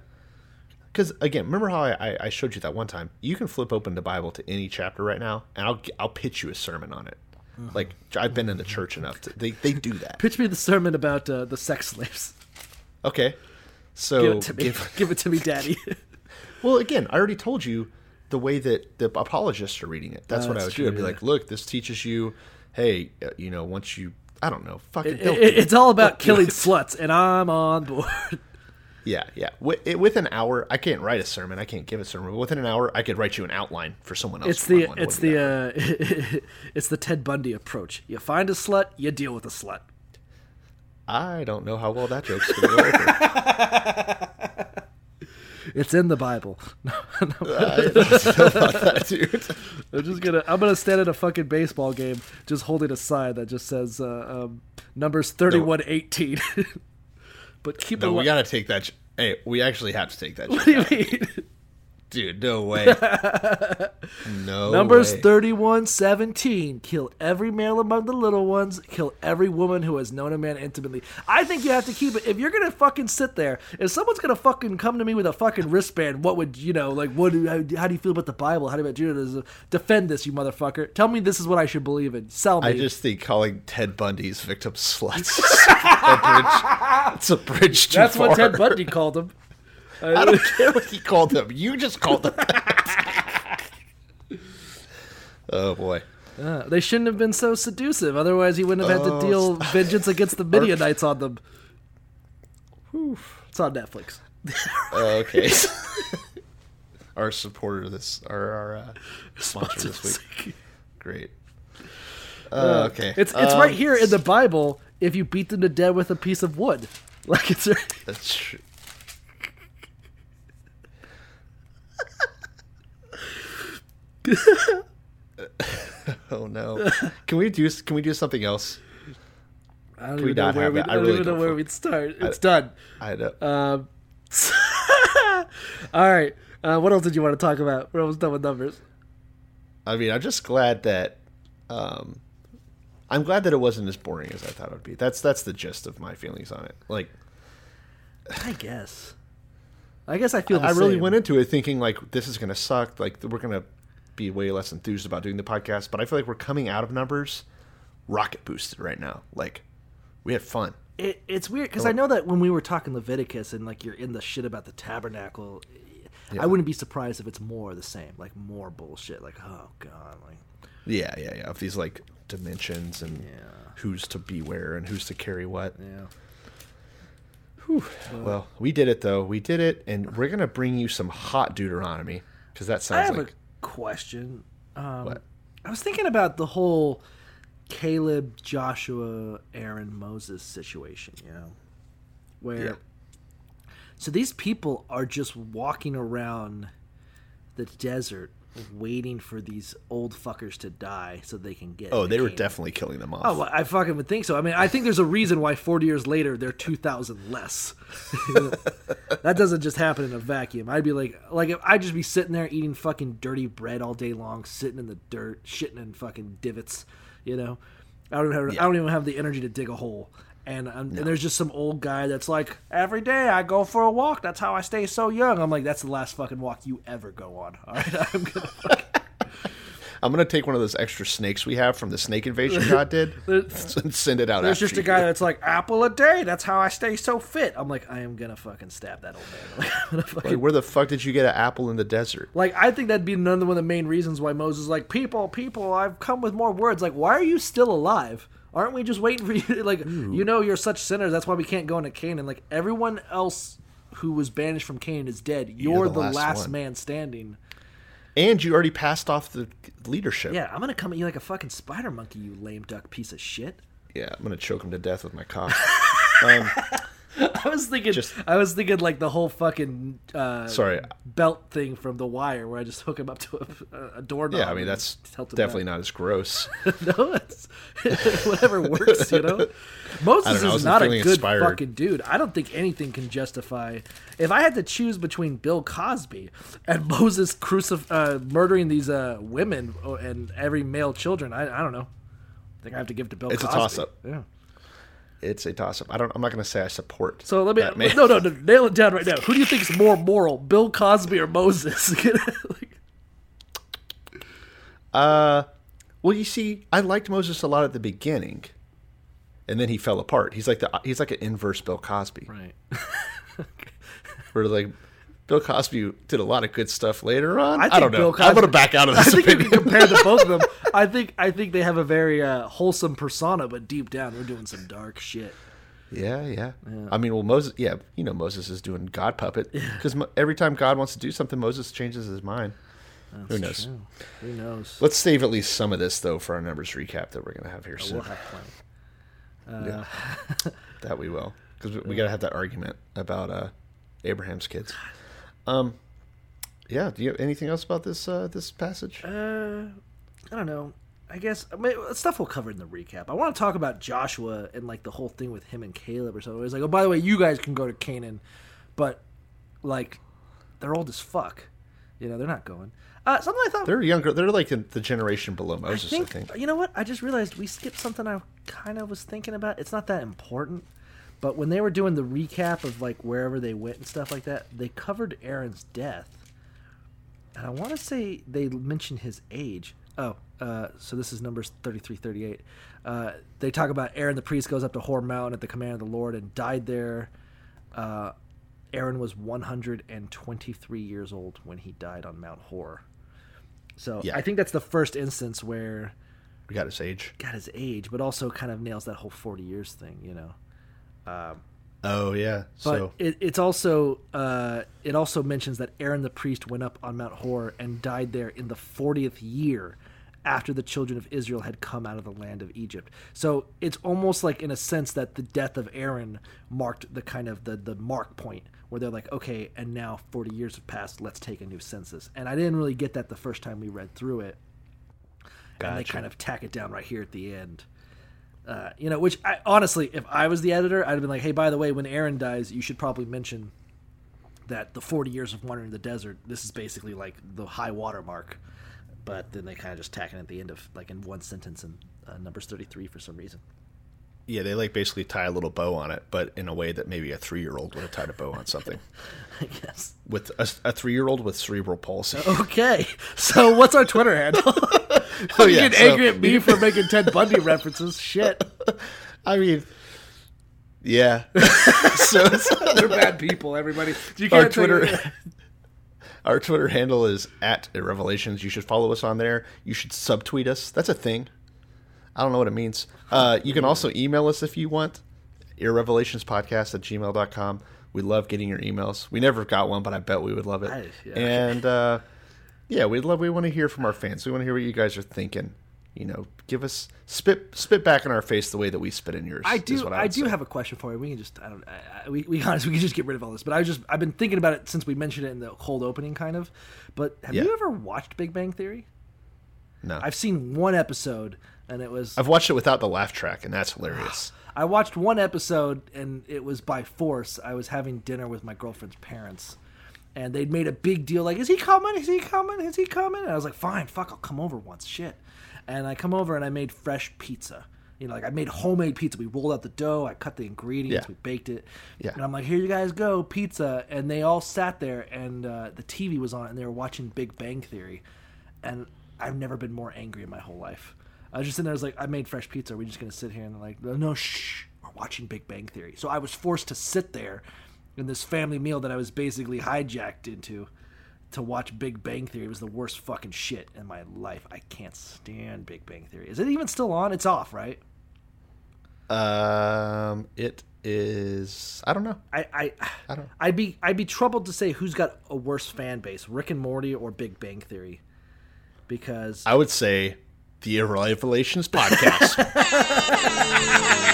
Because again, remember how I, I- I showed you that one time? You can flip open the Bible to any chapter right now, and I'll I'll pitch you a sermon on it. Like I've been in the church enough to they they do that. Pitch me the sermon about uh, the sex slaves. Okay, so Give it to me. give- Give it to me, Daddy. well, again, I already told you the way that the apologists are reading it. That's Oh, what I that's would do. I'd true, be yeah. like, look, this teaches you, hey, uh, you know, once you, I don't know, fucking. It- it- do it's all about killing sluts, and I'm on board. Yeah, yeah. With, it, with an hour, I can't write a sermon. I can't give a sermon. But within an hour, I could write you an outline for someone else. It's the run one. It it's wouldn't be that hard. the uh, it's the Ted Bundy approach. You find a slut, you deal with a slut. I don't know how well that joke's going to go over. It's in the Bible. No, no. I don't know about that, dude. I'm just gonna I'm gonna stand at a fucking baseball game, just holding a sign that just says uh, um, numbers thirty one eighteen. But keep No, it. we li- got to take that. j- Hey, we actually have to take that. What do you mean? Dude, no way. no way. Numbers way. thirty one seventeen. Kill every male among the little ones. Kill every woman who has known a man intimately. I think you have to keep it. If you're gonna fucking sit there, if someone's gonna fucking come to me with a fucking wristband, what would you know? Like, what? How, how do you feel about the Bible? How do you about Judaism? Defend this, you motherfucker. Tell me this is what I should believe in. Sell me. I just think calling Ted Bundy's victims sluts a bridge. It's a bridge too That's what. Ted Bundy called him. I don't care what he called them. You just called them. oh boy. Uh, they shouldn't have been so seductive. Otherwise, he wouldn't have had Oh, to deal vengeance against the Midianites on them. Whew. It's on Netflix. Oh, okay. our supporter this, our, our uh, sponsor this week. Great. Uh, okay. It's it's Um, right here in the Bible. If you beat them to death with a piece of wood, like it's right- That's true. oh no! Can we do can we do something else? I don't even know where have we, that? I I don't even know where we'd start. It's done. I don't. Um, all right. Uh, what else did you want to talk about? We're almost done with numbers. I mean, I'm just glad that. Um, I'm glad that it wasn't as boring as I thought it would be. That's that's the gist of my feelings on it. Like, I guess. I guess I feel. The I really went into it thinking like this is gonna suck. Like we're gonna be way less enthused about doing the podcast. But I feel like we're coming out of numbers rocket boosted right now. Like we had fun. It, it's weird because oh. I know that when we were talking Leviticus and like you're in the shit about the tabernacle, I wouldn't be surprised if it's more the same, like more bullshit. Like oh god, like Yeah, yeah, yeah. Of these like dimensions and who's to be where and who's to carry what. yeah. Well, we did it though. We did it, and we're gonna bring you some hot Deuteronomy because that sounds like question. Um, What? I was thinking about the whole Caleb, Joshua, Aaron, Moses situation. You know, where Yeah. so these people are just walking around the desert waiting for these old fuckers to die so they can get. Oh, they were definitely killing them off. Oh, well, I fucking would think so. I mean, I think there's a reason why 40 years later they're 2,000 less. that doesn't just happen in a vacuum. I'd be like, like if I'd just be sitting there eating fucking dirty bread all day long, sitting in the dirt, shitting in fucking divots. You know, I don't have, I don't even have the energy to dig a hole. And, um, and there's just some old guy that's like, every day I go for a walk. That's how I stay so young. I'm like, that's the last fucking walk you ever go on. All right, I'm gonna I'm gonna take one of those extra snakes we have from the snake invasion God did and send it out. There's after just a guy that's like apple a day. That's how I stay so fit. I'm like, I am gonna fucking stab that old man. Like, fucking- Like, where the fuck did you get an apple in the desert? like, I think that'd be another one of the main reasons why Moses is like, people, people, I've come with more words. Like, why are you still alive? Aren't we just waiting for you? to- Like, you know, you're such sinners. That's why we can't go into Canaan. Like, everyone else who was banished from Canaan is dead. You're, the the, last last, man standing. And you already passed off the leadership. Yeah, I'm gonna come at you like a fucking spider monkey, you lame duck piece of shit. Yeah, I'm gonna choke him to death with my cock. Um, I was thinking, Just- I was thinking like the whole fucking uh, Sorry. belt thing from The Wire, where I just hook him up to a, a doorknob. Yeah, I mean that's definitely not as gross. no, it's whatever works, you know. Moses know, is not a good inspired. fucking dude. I don't think anything can justify. If I had to choose between Bill Cosby and Moses crucif- uh, murdering these uh, women uh, and every male children, I, I don't know. I think I have to give to Bill. It's a toss-up. Yeah. It's a toss up. I don't. I'm not gonna say I support. So let me no no no nail it down right now. Who do you think is more moral, Bill Cosby or Moses? Uh, well, you see, I liked Moses a lot at the beginning, and then he fell apart. He's like the he's like an inverse Bill Cosby, right. where like Bill Cosby did a lot of good stuff later on. I, think don't know. Bill Cosby, I'm gonna back out of this. I think you opinion. can compare the both of them. I think I think they have a very uh, wholesome persona, but deep down they're doing some dark shit. yeah, yeah, I mean, well, Moses. Yeah, you know, Moses is doing God puppet because every time God wants to do something, Moses changes his mind. Who knows? True. Who knows? Let's save at least some of this though for our numbers recap that we're gonna have here soon. We'll have plenty. Yeah. that we will because we, we got to have that argument about uh, Abraham's kids. Um, yeah. Do you have anything else about this uh, this passage? Uh, I don't know. I guess I mean, stuff we'll cover in the recap. I want to talk about Joshua and like the whole thing with him and Caleb or something. It's like, oh, by the way, you guys can go to Canaan, but like they're old as fuck. You know, they're not going. Uh, something I thought They're younger. They're like in the generation below I Moses. I think, think. you know what? I just realized we skipped something I kind of was thinking about. It's not that important, but when they were doing the recap of like wherever they went and stuff like that, they covered Aaron's death, and I want to say they mentioned his age. Oh, uh, so this is numbers thirty-three, thirty-eight. Uh, they talk about Aaron the priest goes up to Hor Mountain at the command of the Lord and died there. Uh, Aaron was 123 years old when he died on Mount Hor. So Yeah. I think that's the first instance where We got his age. got his age, but also kind of nails that whole 40 years thing, you know. Oh yeah. But So it, it's also uh, it also mentions that Aaron the priest went up on Mount Hor and died there in the 40th year after the children of Israel had come out of the land of Egypt. So it's almost like in a sense that the death of Aaron marked the kind of the the mark point where they're like, okay, and now 40 years have passed, let's take a new census. And I didn't really get that the first time we read through it. And they kind of tack it down right here at the end. Uh, you know, which I, honestly, if I was the editor, I'd have been like, hey, by the way, when Aaron dies, you should probably mention that the 40 years of wandering the desert, this is basically like the high water mark. But then they kind of just tack it at the end of, like, in one sentence in uh, Numbers 33 for some reason. yeah, they like basically tie a little bow on it, but in a way that maybe a three year old would have tied a bow on something. I guess. with a, a three year old with cerebral palsy. Okay. So what's our Twitter handle? Oh, you yeah, get so- angry at me for making Ted Bundy references. Shit. I mean, yeah. so They're bad people, everybody. You our can't take Twitter, it- our Twitter handle is at Revelations. You should follow us on there. You should subtweet us. That's a thing. I don't know what it means. Uh, you can also email us if you want. Irrevelationspodcast at gmail.com. We love getting your emails. We never got one, but I bet we would love it. I- yeah. And uh, yeah, we'd love. We want to hear from our fans. We want to hear what you guys are thinking you know, give us spit spit back in our face the way that we spit in yours. I do. I, would do say. have a question for you. We can just. I don't. I, I, we we honestly we can just get rid of all this. But I just. I've been thinking about it since we mentioned it in the cold opening, kind of. But have Yeah. you ever watched Big Bang Theory? no. I've seen one episode, and it was. I've watched it without the laugh track, and that's hilarious. I watched one episode, and it was by force. I was having dinner with my girlfriend's parents, and they'd made a big deal like, "Is he coming? Is he coming? Is he coming?" And I was like, "Fine, fuck, I'll come over once." Shit, and I come over and I made fresh pizza. You know, like I made homemade pizza. We rolled out the dough. I cut the ingredients. Yeah. We baked it. Yeah. And I'm like, "Here you guys go, pizza." And they all sat there, and uh, the TV was on, and they were watching Big Bang Theory, and I've never been more angry in my whole life. I was just sitting there, I was like, I made fresh pizza. Are we just gonna sit here and they're like, no, shh, we're watching Big Bang Theory. So I was forced to sit there in this family meal that I was basically hijacked into to watch Big Bang Theory. It was the worst fucking shit in my life. I can't stand Big Bang Theory. Is it even still on? It's off, right? Um, it is. I don't know. I, I, I don't- I'd be, I'd be troubled to say who's got a worse fan base, Rick and Morty or Big Bang Theory, because I would say the Revelations podcast.